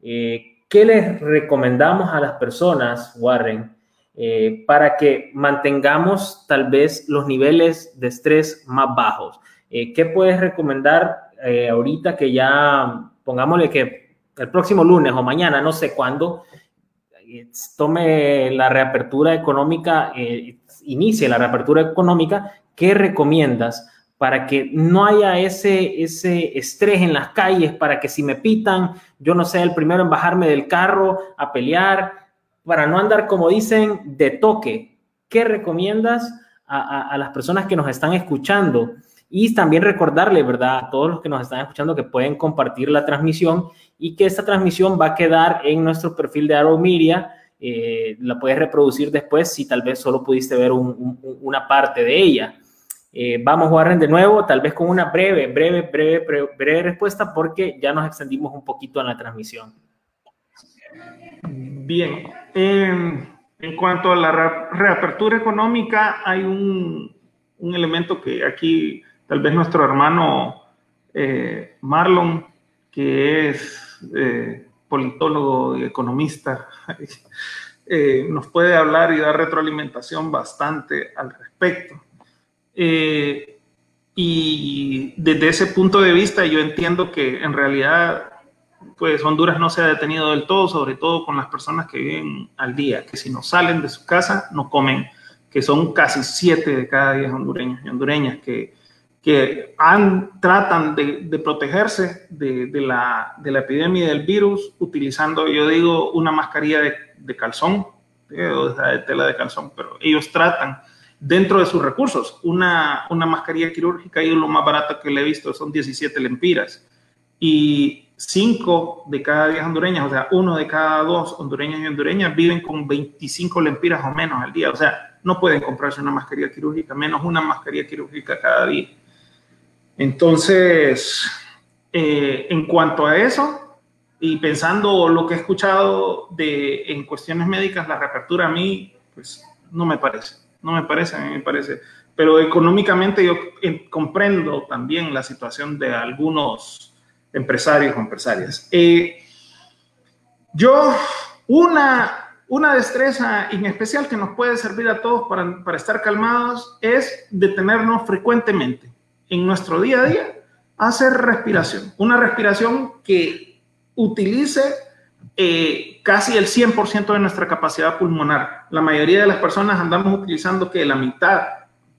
Speaker 1: Eh, ¿Qué les recomendamos a las personas, Warren, para que mantengamos tal vez los niveles de estrés más bajos? ¿Qué puedes recomendar ahorita que ya, pongámosle que el próximo lunes o mañana, no sé cuándo, tome la reapertura económica inicie la reapertura económica, ¿qué recomiendas para que no haya ese, ese estrés en las calles, para que si me pitan, yo no sea el primero en bajarme del carro a pelear, para no andar, como dicen, de toque? ¿Qué recomiendas a, las personas que nos están escuchando? Y también recordarle, ¿verdad?, a todos los que nos están escuchando que pueden compartir la transmisión y que esta transmisión va a quedar en nuestro perfil de Arrow Media eh, la puedes reproducir después si tal vez solo pudiste ver una parte de ella. Eh, vamos, Warren, de nuevo, tal vez con una breve, breve, breve, breve, respuesta porque ya nos extendimos un poquito en la transmisión.
Speaker 3: Bien, em, en cuanto a la reapertura económica, hay un, elemento que aquí tal vez nuestro hermano eh, Marlon, que es politólogo y economista, [laughs] eh, nos puede hablar y dar retroalimentación bastante al respecto. Eh, y desde ese punto de vista yo entiendo que en realidad pues Honduras no se ha detenido del todo, sobre todo con las personas que viven al día, que si no salen de su casa no comen, que son casi siete de cada diez hondureños y hondureñas que que han, tratan de, protegerse de, la, de, la, epidemia del virus utilizando, yo digo, una mascarilla de, calzón, eh, o de tela de calzón, pero ellos tratan dentro de sus recursos. Una, una mascarilla quirúrgica, y lo más barato que le he visto son 17 lempiras. Y 5 de cada 10 hondureñas, o sea, uno de cada dos hondureños y hondureñas viven con 25 lempiras o menos al día. O sea, no pueden comprarse una mascarilla quirúrgica, menos una mascarilla quirúrgica cada día. Entonces, eh, en cuanto a eso, y pensando lo que he escuchado de, en cuestiones médicas, la reapertura a mí, pues no me parece, no me parece, a mí me parece. Pero económicamente yo eh, comprendo también la situación de algunos empresarios o empresarias. Eh, yo, una, una destreza en especial que nos puede servir a todos para, para estar calmados es detenernos frecuentemente en nuestro día a día, hacer respiración. Una respiración que utilice eh, casi el 100% de nuestra capacidad pulmonar. La mayoría de las personas andamos utilizando que la mitad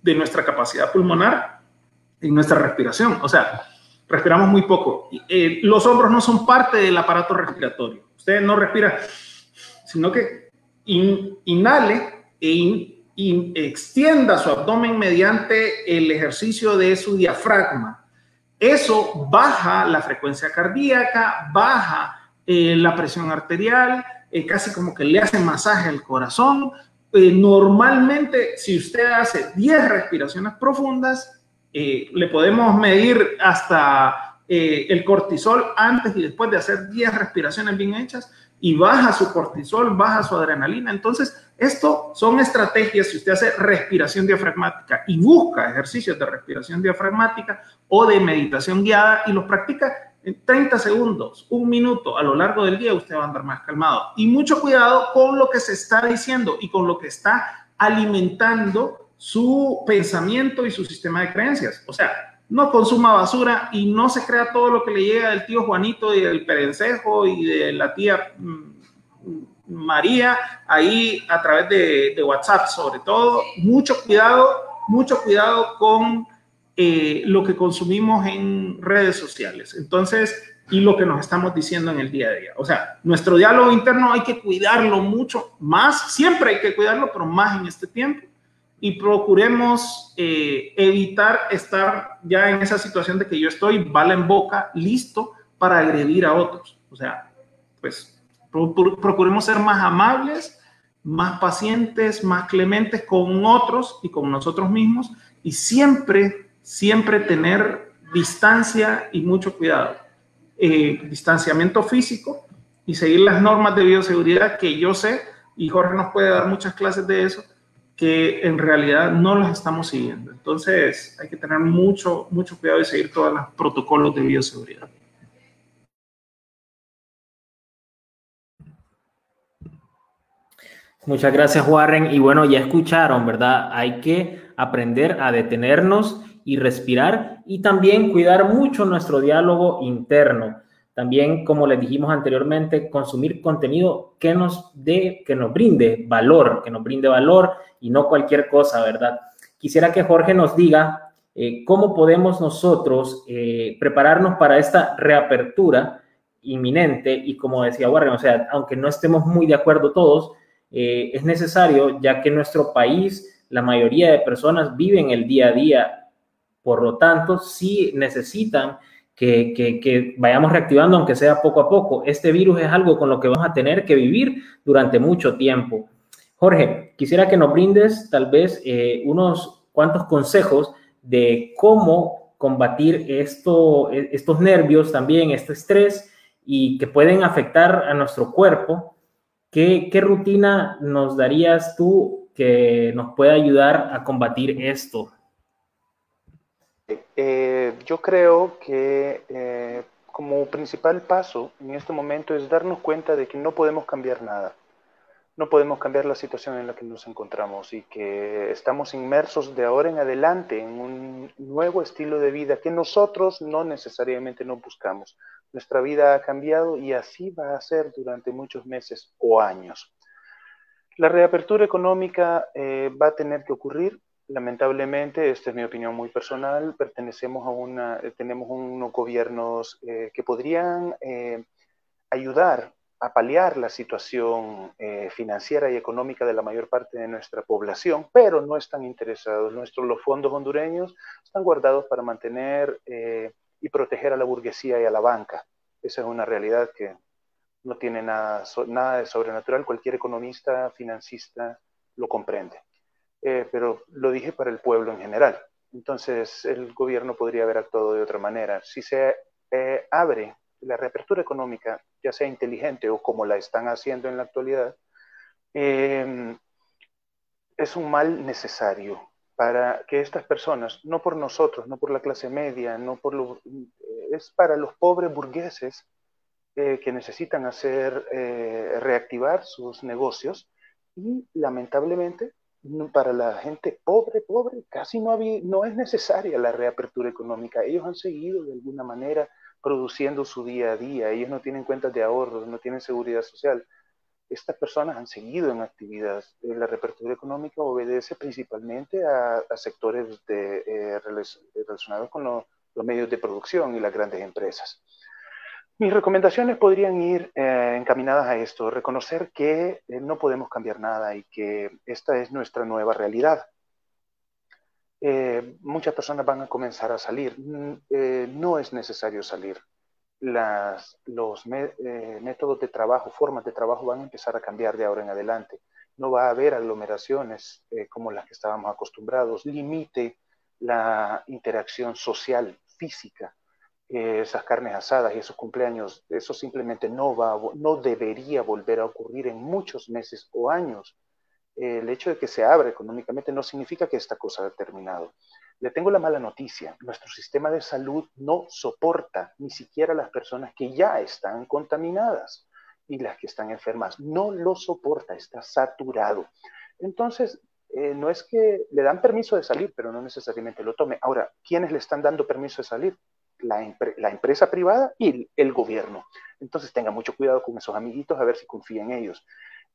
Speaker 3: de nuestra capacidad pulmonar en nuestra respiración. O sea, respiramos muy poco. Eh, los hombros no son parte del aparato respiratorio. Usted no respira, sino que inhale e in, y extienda su abdomen mediante el ejercicio de su diafragma. Eso baja la frecuencia cardíaca, baja eh, la presión arterial, eh, casi como que le hace masaje al corazón eh, normalmente, si usted hace 10 respiraciones profundas, le podemos medir hasta el cortisol antes y después de hacer 10 respiraciones bien hechas y baja su cortisol, baja su adrenalina. Entonces, esto son estrategias si usted hace respiración diafragmática y busca ejercicios de respiración diafragmática o de meditación guiada y los practica en 30 segundos, un minuto a lo largo del día, usted va a andar más calmado. Y mucho cuidado con lo que se está diciendo y con lo que está alimentando su pensamiento y su sistema de creencias. O sea, no consuma basura y no se crea todo lo que le llega del tío Juanito y del perencejo y de la tía mm, María ahí a través de, de WhatsApp, sobre todo. Mucho cuidado, mucho cuidado con eh, lo que consumimos en redes sociales. Entonces, y lo que nos estamos diciendo en el día a día. O sea, nuestro diálogo interno hay que cuidarlo mucho más, siempre hay que cuidarlo, pero más en este tiempo. Y procuremos eh, evitar estar ya en esa situación de que yo estoy bala en boca, listo para agredir a otros. O sea, pues procuremos ser más amables, más pacientes, más clementes con otros y con nosotros mismos y siempre siempre tener distancia y mucho cuidado. Eh, distanciamiento físico y seguir las normas de bioseguridad que yo sé, y Jorge nos puede dar muchas clases de eso, que en realidad no las estamos siguiendo. Entonces hay que tener mucho, mucho cuidado y seguir todos los protocolos de bioseguridad.
Speaker 1: Muchas gracias, Warren. Y bueno, ya escucharon, ¿verdad? Hay que aprender a detenernos y respirar y también cuidar mucho nuestro diálogo interno. También, como les dijimos anteriormente, consumir contenido que nos dé, que nos brinde valor, que nos brinde valor y no cualquier cosa, ¿verdad? Quisiera que Jorge nos diga eh, cómo podemos nosotros eh, prepararnos para esta reapertura inminente y como decía Warren, o sea, aunque no estemos muy de acuerdo todos, eh, es necesario ya que nuestro país, la mayoría de personas viven el día a día por lo tanto, sí necesitan que, vayamos reactivando, aunque sea poco a poco. Este virus es algo con lo que vamos a tener que vivir durante mucho tiempo. Jorge, quisiera que nos brindes tal vez eh, unos cuantos consejos de cómo combatir esto, estos nervios también, este estrés y que pueden afectar a nuestro cuerpo. ¿Qué, qué rutina nos darías tú que nos pueda ayudar a combatir esto?
Speaker 2: Eh, yo creo que eh, como principal paso en este momento es darnos cuenta de que no podemos cambiar nada. No podemos cambiar la situación en la que nos encontramos y que estamos inmersos de ahora en adelante en un nuevo estilo de vida que nosotros no necesariamente no buscamos. Nuestra vida ha cambiado y así va a ser durante muchos meses o años. La reapertura económica eh, va a tener que ocurrir lamentablemente, esta es mi opinión muy personal, pertenecemos a una, tenemos unos gobiernos eh, que podrían eh, ayudar a paliar la situación eh, financiera y económica de la mayor parte de nuestra población, pero no están interesados. Nuestros, los fondos hondureños están guardados para mantener y proteger a la burguesía y a la banca. Esa es una realidad que no tiene nada, nada de sobrenatural. Cualquier economista, financista lo comprende. Eh, pero lo dije para el pueblo en general. Entonces, el gobierno podría haber actuado de otra manera. Si se eh, abre la reapertura económica, ya sea inteligente o como la están haciendo en la actualidad, eh, es un mal necesario para que estas personas, no por nosotros, no por la clase media, no por lo, es para los pobres burgueses que necesitan hacer, reactivar sus negocios y lamentablemente para la gente pobre, pobre, casi no, no es necesaria la reapertura económica. Ellos han seguido de alguna manera produciendo su día a día. Ellos no tienen cuentas de ahorro, no tienen seguridad social. Estas personas han seguido en actividad. Eh, la reapertura económica obedece principalmente a, sectores eh, relacionados con los medios de producción y las grandes empresas. Mis recomendaciones podrían ir eh, encaminadas a esto, reconocer que no podemos cambiar nada y que esta es nuestra nueva realidad. Eh, muchas personas van a comenzar a salir. Mm, no es necesario salir. Los métodos de trabajo, formas de trabajo van a empezar a cambiar de ahora en adelante. no va a haber aglomeraciones eh, como las que estábamos acostumbrados, limite la interacción social, física, eh, esas carnes asadas y esos cumpleaños, eso simplemente no, va no debería volver a ocurrir en muchos meses o años. El hecho de que se abra económicamente no significa que esta cosa ha terminado. Le tengo la mala noticia, nuestro sistema de salud no soporta ni siquiera las personas que ya están contaminadas y las que están enfermas. No lo soporta, está saturado. Entonces, eh, no es que le dan permiso de salir, pero no necesariamente lo tome. Ahora, ¿quiénes le están dando permiso de salir? La, empresa privada y el, gobierno. Entonces, tenga mucho cuidado con esos amiguitos a ver si confía en ellos.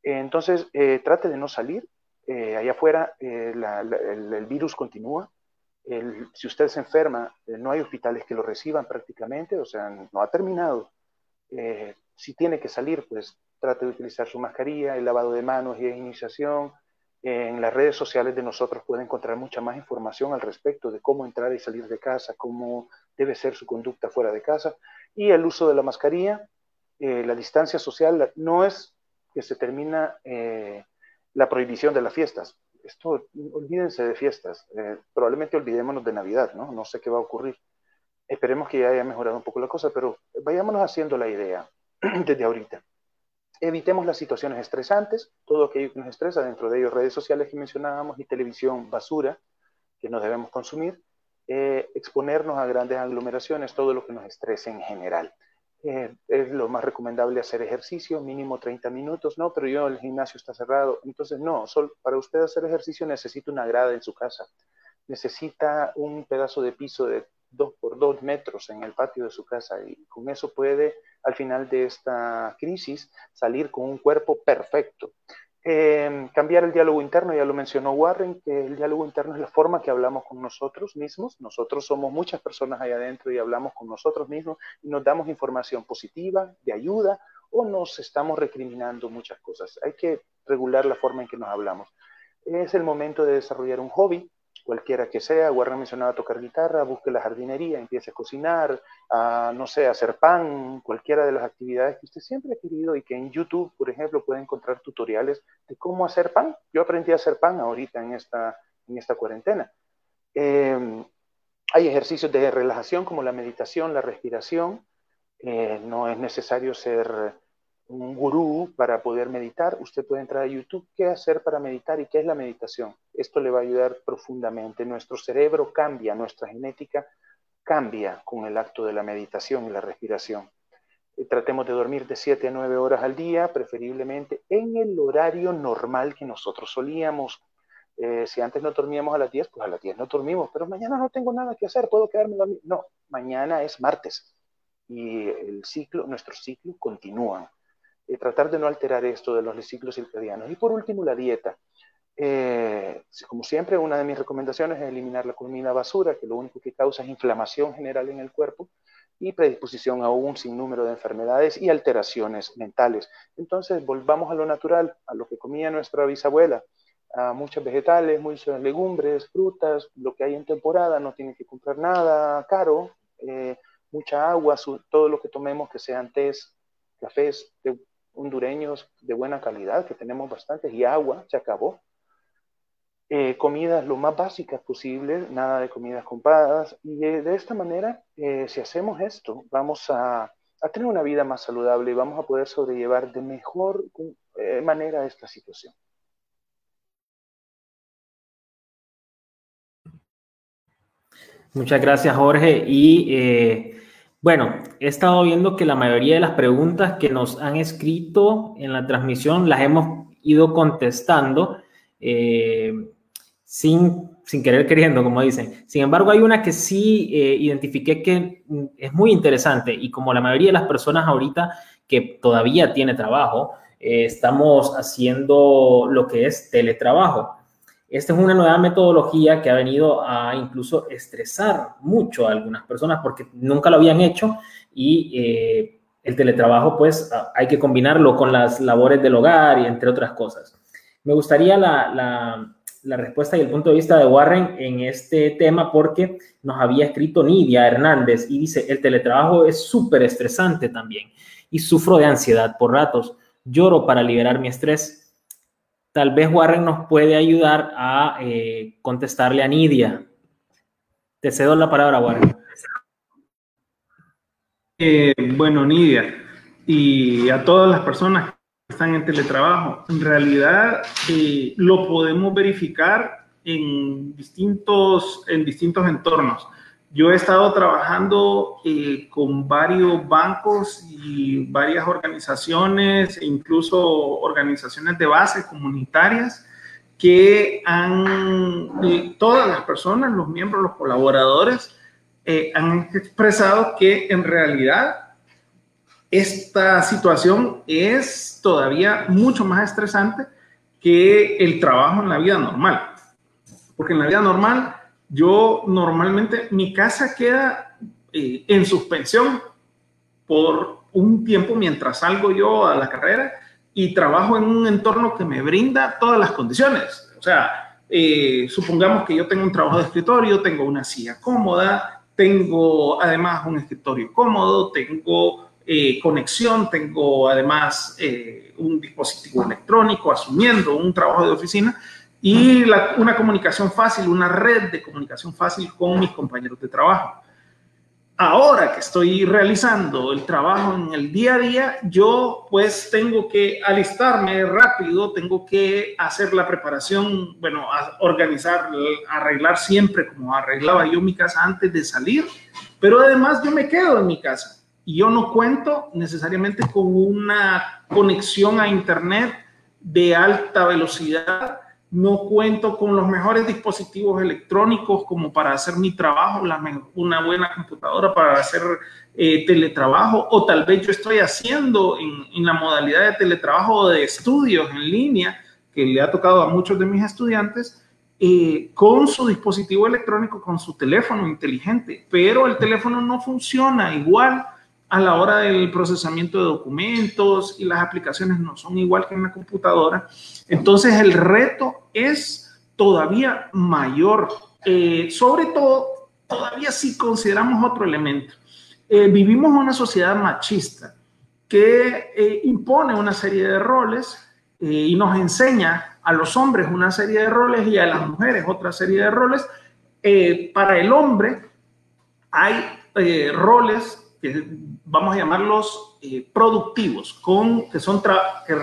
Speaker 2: Entonces, eh, trate de no salir. Eh, allá afuera el, virus continúa. si usted se enferma, no hay hospitales que lo reciban prácticamente, o sea, no ha terminado si tiene que salir, pues trate de utilizar su mascarilla, el lavado de manos y iniciación. En las redes sociales de nosotros puede encontrar mucha más información al respecto de cómo entrar y salir de casa, cómo debe ser su conducta fuera de casa. Y el uso de la mascarilla, eh, la distancia social, no es que se termina eh, la prohibición de las fiestas. Esto, olvídense de fiestas. Eh, probablemente olvidémonos de Navidad, ¿no? No sé qué va a ocurrir. Esperemos que ya haya mejorado un poco la cosa, pero vayámonos haciendo la idea. [clears throat] desde ahorita. Evitemos las situaciones estresantes, todo aquello que nos estresa, dentro de ellos redes sociales que mencionábamos y televisión basura que no debemos consumir, eh, exponernos a grandes aglomeraciones, todo lo que nos estrese en general. Eh, es lo más recomendable hacer ejercicio, mínimo 30 minutos, no, pero yo el gimnasio está cerrado, entonces no, solo para usted hacer ejercicio necesita una grada en su casa, necesita un pedazo de piso de 2 por 2 metros en el patio de su casa y con eso puede al final de esta crisis salir con un cuerpo perfecto. Em, cambiar el diálogo interno, ya lo mencionó Warren, que el diálogo interno es la forma que hablamos con nosotros mismos. Nosotros somos muchas personas allá adentro y hablamos con nosotros mismos y nos damos información positiva, de ayuda, o nos estamos recriminando muchas cosas. Hay que regular la forma en que nos hablamos. Es el momento de desarrollar un hobby, cualquiera que sea, Warren mencionaba tocar guitarra, busque la jardinería, empiece a cocinar, no sé, hacer pan, cualquiera de las actividades que usted siempre ha querido y que en YouTube, por ejemplo, puede encontrar tutoriales de cómo hacer pan. Yo aprendí a hacer pan ahorita en esta, en esta cuarentena. Em, hay ejercicios de relajación como la meditación, la respiración. Eh, no es necesario ser un gurú para poder meditar, usted puede entrar a YouTube, qué hacer para meditar y qué es la meditación. Esto le va a ayudar profundamente. Nuestro cerebro cambia, nuestra genética cambia con el acto de la meditación y la respiración. Eh, tratemos de dormir de 7 a 9 horas al día, preferiblemente en el horario normal que nosotros solíamos. Eh, si antes no dormíamos a las 10, pues a las 10 no dormimos, pero mañana no tengo nada que hacer, puedo quedarme dormido. No, mañana es martes y el ciclo, nuestro ciclo continúa tratar de no alterar esto de los ciclos circadianos. Y por último, la dieta. Eh, como siempre, una de mis recomendaciones es eliminar la comida basura, que lo único que causa es inflamación general en el cuerpo y predisposición a un sinnúmero de enfermedades y alteraciones mentales. Entonces, volvamos a lo natural, a lo que comía nuestra bisabuela, a muchos vegetales, muchas legumbres, frutas, lo que hay en temporada, no tiene que comprar nada caro, eh, mucha agua, todo lo que tomemos que sean tés, cafés, hondureños de buena calidad, que tenemos bastantes, y agua, se acabó. Eh, comidas lo más básicas posible, nada de comidas compradas, y eh, de esta manera, eh, si hacemos esto, vamos a, a, tener una vida más saludable y vamos a poder sobrellevar de mejor manera esta situación.
Speaker 1: Muchas gracias, Jorge. Y bueno, he estado viendo que la mayoría de las preguntas que nos han escrito en la transmisión las hemos ido contestando eh, sin, sin, querer queriendo, como dicen. Sin embargo, hay una que sí eh, identifiqué que es muy interesante y como la mayoría de las personas ahorita que todavía tiene trabajo, eh, estamos haciendo lo que es teletrabajo. Esta es una nueva metodología que ha venido a incluso estresar mucho a algunas personas porque nunca lo habían hecho y eh, el teletrabajo pues hay que combinarlo con las labores del hogar y entre otras cosas. Me gustaría la, la, respuesta y el punto de vista de Warren en este tema porque nos había escrito Nidia Hernández y dice, el teletrabajo es súper estresante también y sufro de ansiedad por ratos, lloro para liberar mi estrés Tal vez Warren nos puede ayudar a eh, contestarle a Nidia. Te cedo la palabra, Warren.
Speaker 3: Eh, bueno, Nidia, y a todas las personas que están en teletrabajo, en realidad eh, lo podemos verificar en distintos, en distintos entornos. Yo he estado trabajando eh, con varios bancos y varias organizaciones, e incluso organizaciones de base comunitarias, que han, todas las personas, los miembros, los colaboradores, eh, han expresado que en realidad esta situación es todavía mucho más estresante que el trabajo en la vida normal. Porque en la vida normal, yo normalmente, mi casa queda eh, en suspensión por un tiempo mientras salgo yo a la carrera y trabajo en un entorno que me brinda todas las condiciones. O sea, eh, supongamos que yo tengo un trabajo de escritorio, tengo una silla cómoda, tengo además un escritorio cómodo, tengo eh, conexión, tengo además un dispositivo electrónico asumiendo un trabajo de oficina y una comunicación fácil, una red de comunicación fácil con mis compañeros de trabajo. Ahora que estoy realizando el trabajo en el día a día, yo pues tengo que alistarme rápido, tengo que hacer la preparación, bueno, organizar, arreglar siempre como arreglaba yo mi casa antes de salir, pero además yo me quedo en mi casa y yo no cuento necesariamente con una conexión a internet de alta velocidad no cuento con los mejores dispositivos electrónicos como para hacer mi trabajo, una buena computadora para hacer eh, teletrabajo, o tal vez yo estoy haciendo en, la modalidad de teletrabajo o de estudios en línea, que le ha tocado a muchos de mis estudiantes, eh, con su dispositivo electrónico, con su teléfono inteligente, pero el teléfono no funciona igual a la hora del procesamiento de documentos y las aplicaciones no son igual que en la computadora. Entonces el reto es todavía mayor, eh, sobre todo todavía si consideramos otro elemento. Eh, vivimos una sociedad machista que eh, impone una serie de roles y nos enseña a los hombres una serie de roles y a las mujeres otra serie de roles. para el hombre hay roles que vamos a llamarlos eh, productivos, con, que son que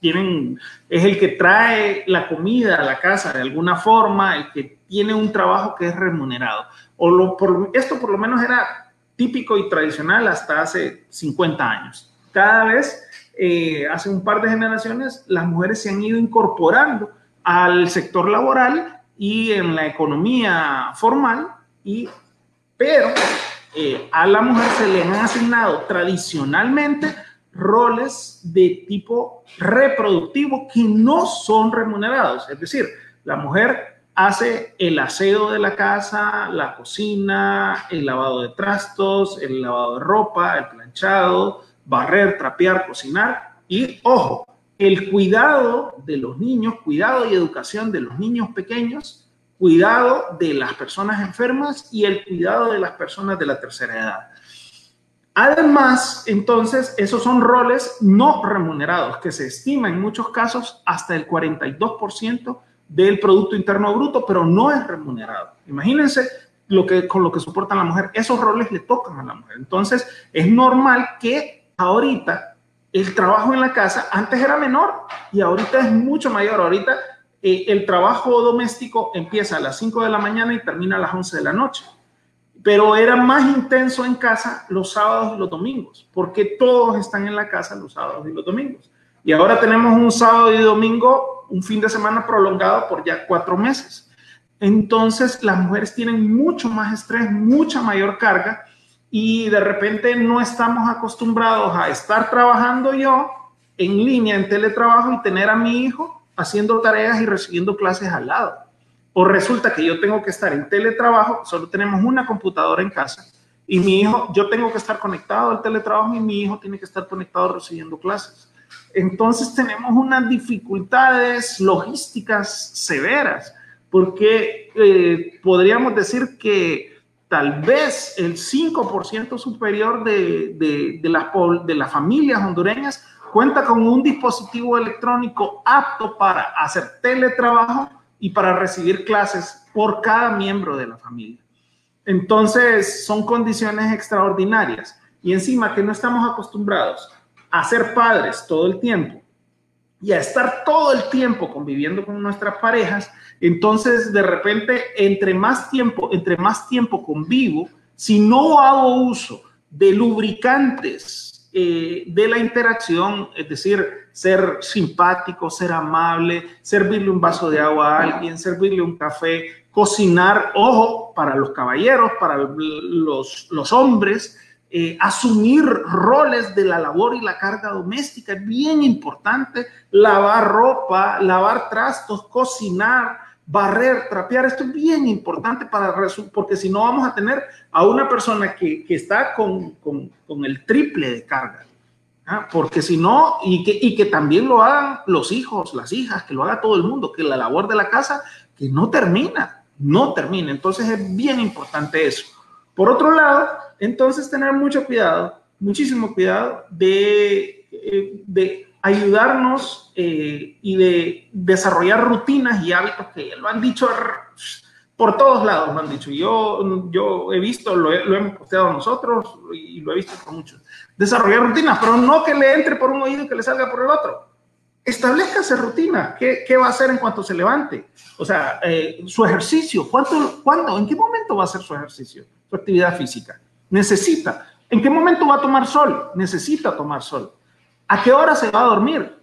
Speaker 3: tienen, es el que trae la comida a la casa de alguna forma, el que tiene un trabajo que es remunerado. O lo, por, esto por lo menos era típico y tradicional hasta hace 50 años. Cada vez, eh, hace un par de generaciones, las mujeres se han ido incorporando al sector laboral y en la economía formal, y, pero eh, a la mujer se le han asignado tradicionalmente roles de tipo reproductivo que no son remunerados. Es decir, la mujer hace el aseo de la casa, la cocina, el lavado de trastos, el lavado de ropa, el planchado, barrer, trapear, cocinar y, ojo, el cuidado de los niños, cuidado y educación de los niños pequeños cuidado de las personas enfermas y el cuidado de las personas de la tercera edad. Además, entonces, esos son roles no remunerados que se estima en muchos casos hasta el 42% del Producto Interno Bruto, pero no es remunerado. Imagínense lo que, con lo que soporta la mujer. Esos roles le tocan a la mujer. Entonces, es normal que ahorita el trabajo en la casa antes era menor y ahorita es mucho mayor. Ahorita eh, el trabajo doméstico empieza a las 5 de la mañana y termina a las 11 de la noche. Pero era más intenso en casa los sábados y los domingos, porque todos están en la casa los sábados y los domingos. Y ahora tenemos un sábado y domingo, un fin de semana prolongado por ya cuatro meses. Entonces las mujeres tienen mucho más estrés, mucha mayor carga y de repente no estamos acostumbrados a estar trabajando yo en línea, en teletrabajo y tener a mi hijo haciendo tareas y recibiendo clases al lado. O resulta que yo tengo que estar en teletrabajo, solo tenemos una computadora en casa y mi hijo, yo tengo que estar conectado al teletrabajo y mi hijo tiene que estar conectado recibiendo clases. Entonces tenemos unas dificultades logísticas severas, porque eh, podríamos decir que tal vez el 5% superior de, de, de, las, de las familias hondureñas cuenta con un dispositivo electrónico apto para hacer teletrabajo y para recibir clases por cada miembro de la familia. Entonces, son condiciones extraordinarias. Y encima que no estamos acostumbrados a ser padres todo el tiempo y a estar todo el tiempo conviviendo con nuestras parejas, entonces de repente, entre más tiempo, entre más tiempo convivo, si no hago uso de lubricantes eh, de la interacción, es decir, ser simpático, ser amable, servirle un vaso de agua a alguien, servirle un café, cocinar, ojo, para los caballeros, para los, hombres, eh, asumir roles de la labor y la carga doméstica. Es bien importante lavar ropa, lavar trastos, cocinar, barrer, trapear. Esto es bien importante para porque si no vamos a tener a una persona que, que está con, con, con, el triple de carga. ¿ah? Porque si no, y que, y que también lo hagan los hijos, las hijas, que lo haga todo el mundo, que la labor de la casa, que no termina, no termina. Entonces es bien importante eso. Por otro lado, entonces tener mucho cuidado, muchísimo cuidado de, eh, de ayudarnos eh, y de desarrollar rutinas y hábitos que lo han dicho por todos lados, lo han dicho. Yo, yo he visto, lo, hemos posteado nosotros y lo he visto con muchos. Desarrollar rutinas, pero no que le entre por un oído y que le salga por el otro. Establezcase rutina. ¿Qué, ¿Qué, va a hacer en cuanto se levante? O sea, eh, su ejercicio. ¿Cuánto, ¿Cuándo? ¿En qué momento va a hacer su ejercicio? Su actividad física. Necesita. ¿En qué momento va a tomar sol? Necesita tomar sol. ¿A qué hora se va a dormir?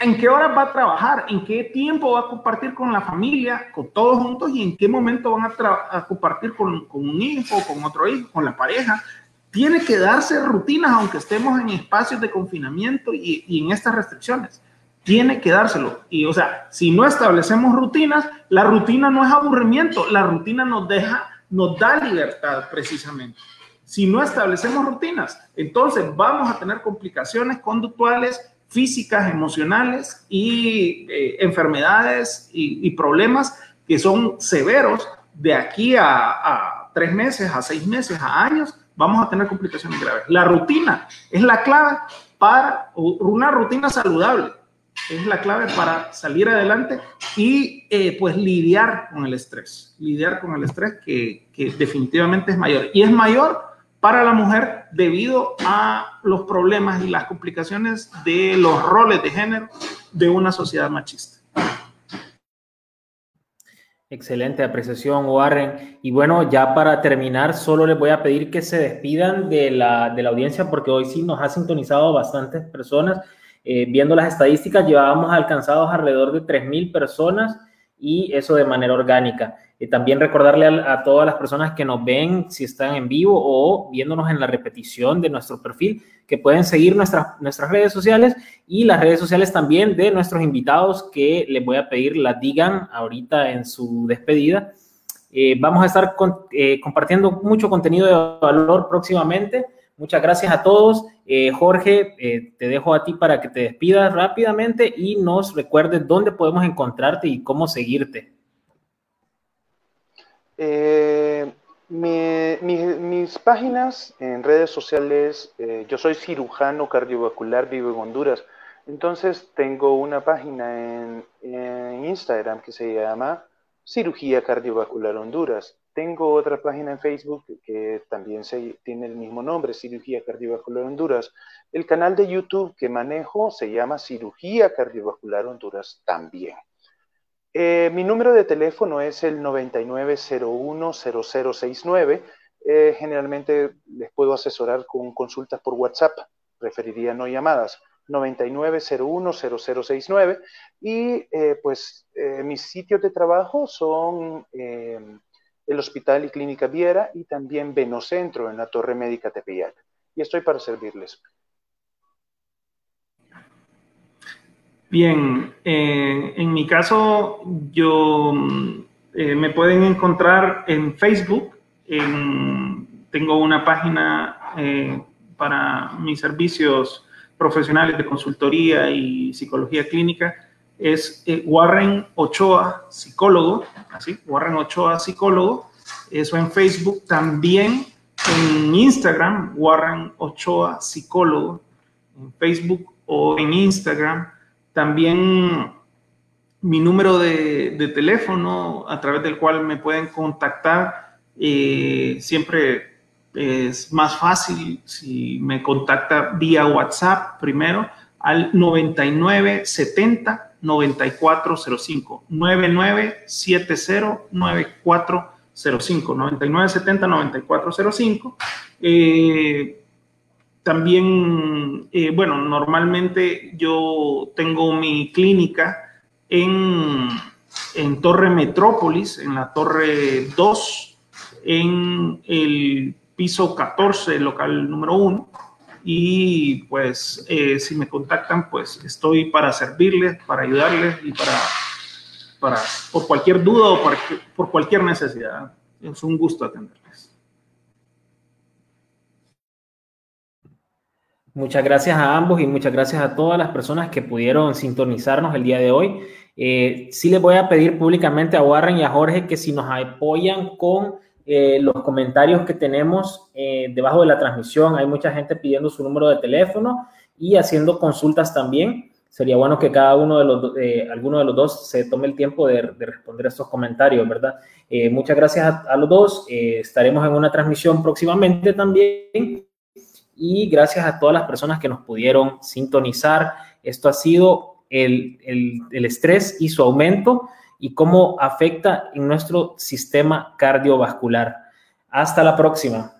Speaker 3: ¿En qué hora va a trabajar? ¿En qué tiempo va a compartir con la familia, con todos juntos? ¿Y en qué momento van a, compartir con, un hijo, con otro hijo, con la pareja? Tiene que darse rutinas, aunque estemos en espacios de confinamiento y, y en estas restricciones. Tiene que dárselo. Y, o sea, si no establecemos rutinas, la rutina no es aburrimiento, la rutina nos deja, nos da libertad precisamente. Si no establecemos rutinas, entonces vamos a tener complicaciones conductuales, físicas, emocionales y eh, enfermedades y, problemas que son severos de aquí a, tres meses, a seis meses, a años, vamos a tener complicaciones graves. La rutina es la clave para una rutina saludable. Es la clave para salir adelante y eh, pues lidiar con el estrés. Lidiar con el estrés que, que definitivamente es mayor. Y es mayor para la mujer debido a los problemas y las complicaciones de los roles de género de una sociedad machista.
Speaker 1: Excelente apreciación, Warren. Y bueno, ya para terminar, solo les voy a pedir que se despidan de la, de la audiencia porque hoy sí nos ha sintonizado bastantes personas. Eh, viendo las estadísticas, llevábamos alcanzados alrededor de 3.000 personas y eso de manera orgánica. Eh, también recordarle a, todas las personas que nos ven, si están en vivo o viéndonos en la repetición de nuestro perfil, que pueden seguir nuestras, nuestras redes sociales y las redes sociales también de nuestros invitados que les voy a pedir las digan ahorita en su despedida. Eh, vamos a estar eh, compartiendo mucho contenido de valor próximamente. Muchas gracias a todos. Jorge, te dejo a ti para que te despidas rápidamente y nos recuerdes dónde podemos encontrarte y cómo seguirte.
Speaker 2: Eh, mis páginas en redes sociales, eh, yo soy cirujano cardiovascular, vivo en Honduras. Entonces tengo una página en, Instagram que se llama Cirugía Cardiovascular Honduras. Tengo otra página en Facebook que también tiene el mismo nombre, Cirugía Cardiovascular Honduras. El canal de YouTube que manejo se llama Cirugía Cardiovascular Honduras también. Eh, mi número de teléfono es el 99010069. Eh, generalmente les puedo asesorar con consultas por WhatsApp, preferiría no llamadas. 99010069 y eh, pues mis sitios de trabajo son el Hospital y Clínica Viera y también Venocentro en la Torre Médica Tepeyac. Y estoy para servirles.
Speaker 3: Bien, eh, en mi caso, yo eh, me pueden encontrar en Facebook. tengo una página eh, para mis servicios profesionales de consultoría y psicología clínica. Es Warren Ochoa, psicólogo, así, Warren Ochoa, psicólogo. Eso en Facebook. También en Instagram, Warren Ochoa, psicólogo. En Facebook o en Instagram. También mi número de, teléfono a través del cual me pueden contactar. Eh, siempre es más fácil si me contacta vía WhatsApp primero al 9970 9405 9970 9405 9970 9405 también, eh, bueno, normalmente yo tengo mi clínica en, en Torre Metrópolis, en la Torre 2, en el piso 14, local número 1. Y pues eh, si me contactan, pues estoy para servirles, para ayudarles y para, para por cualquier duda o por, por cualquier necesidad. Es un gusto atenderles.
Speaker 1: Muchas gracias a ambos y muchas gracias a todas las personas que pudieron sintonizarnos el día de hoy. Eh, sí les voy a pedir públicamente a Warren y a Jorge que si nos apoyan con eh, los comentarios que tenemos eh, debajo de la transmisión, hay mucha gente pidiendo su número de teléfono y haciendo consultas también. Sería bueno que cada uno de los, alguno de los dos se tome el tiempo de, responder estos comentarios, ¿verdad? muchas gracias a, a los dos. estaremos en una transmisión próximamente también y gracias a todas las personas que nos pudieron sintonizar. Esto ha sido el, el, estrés y su aumento y cómo afecta en nuestro sistema cardiovascular. Hasta la próxima.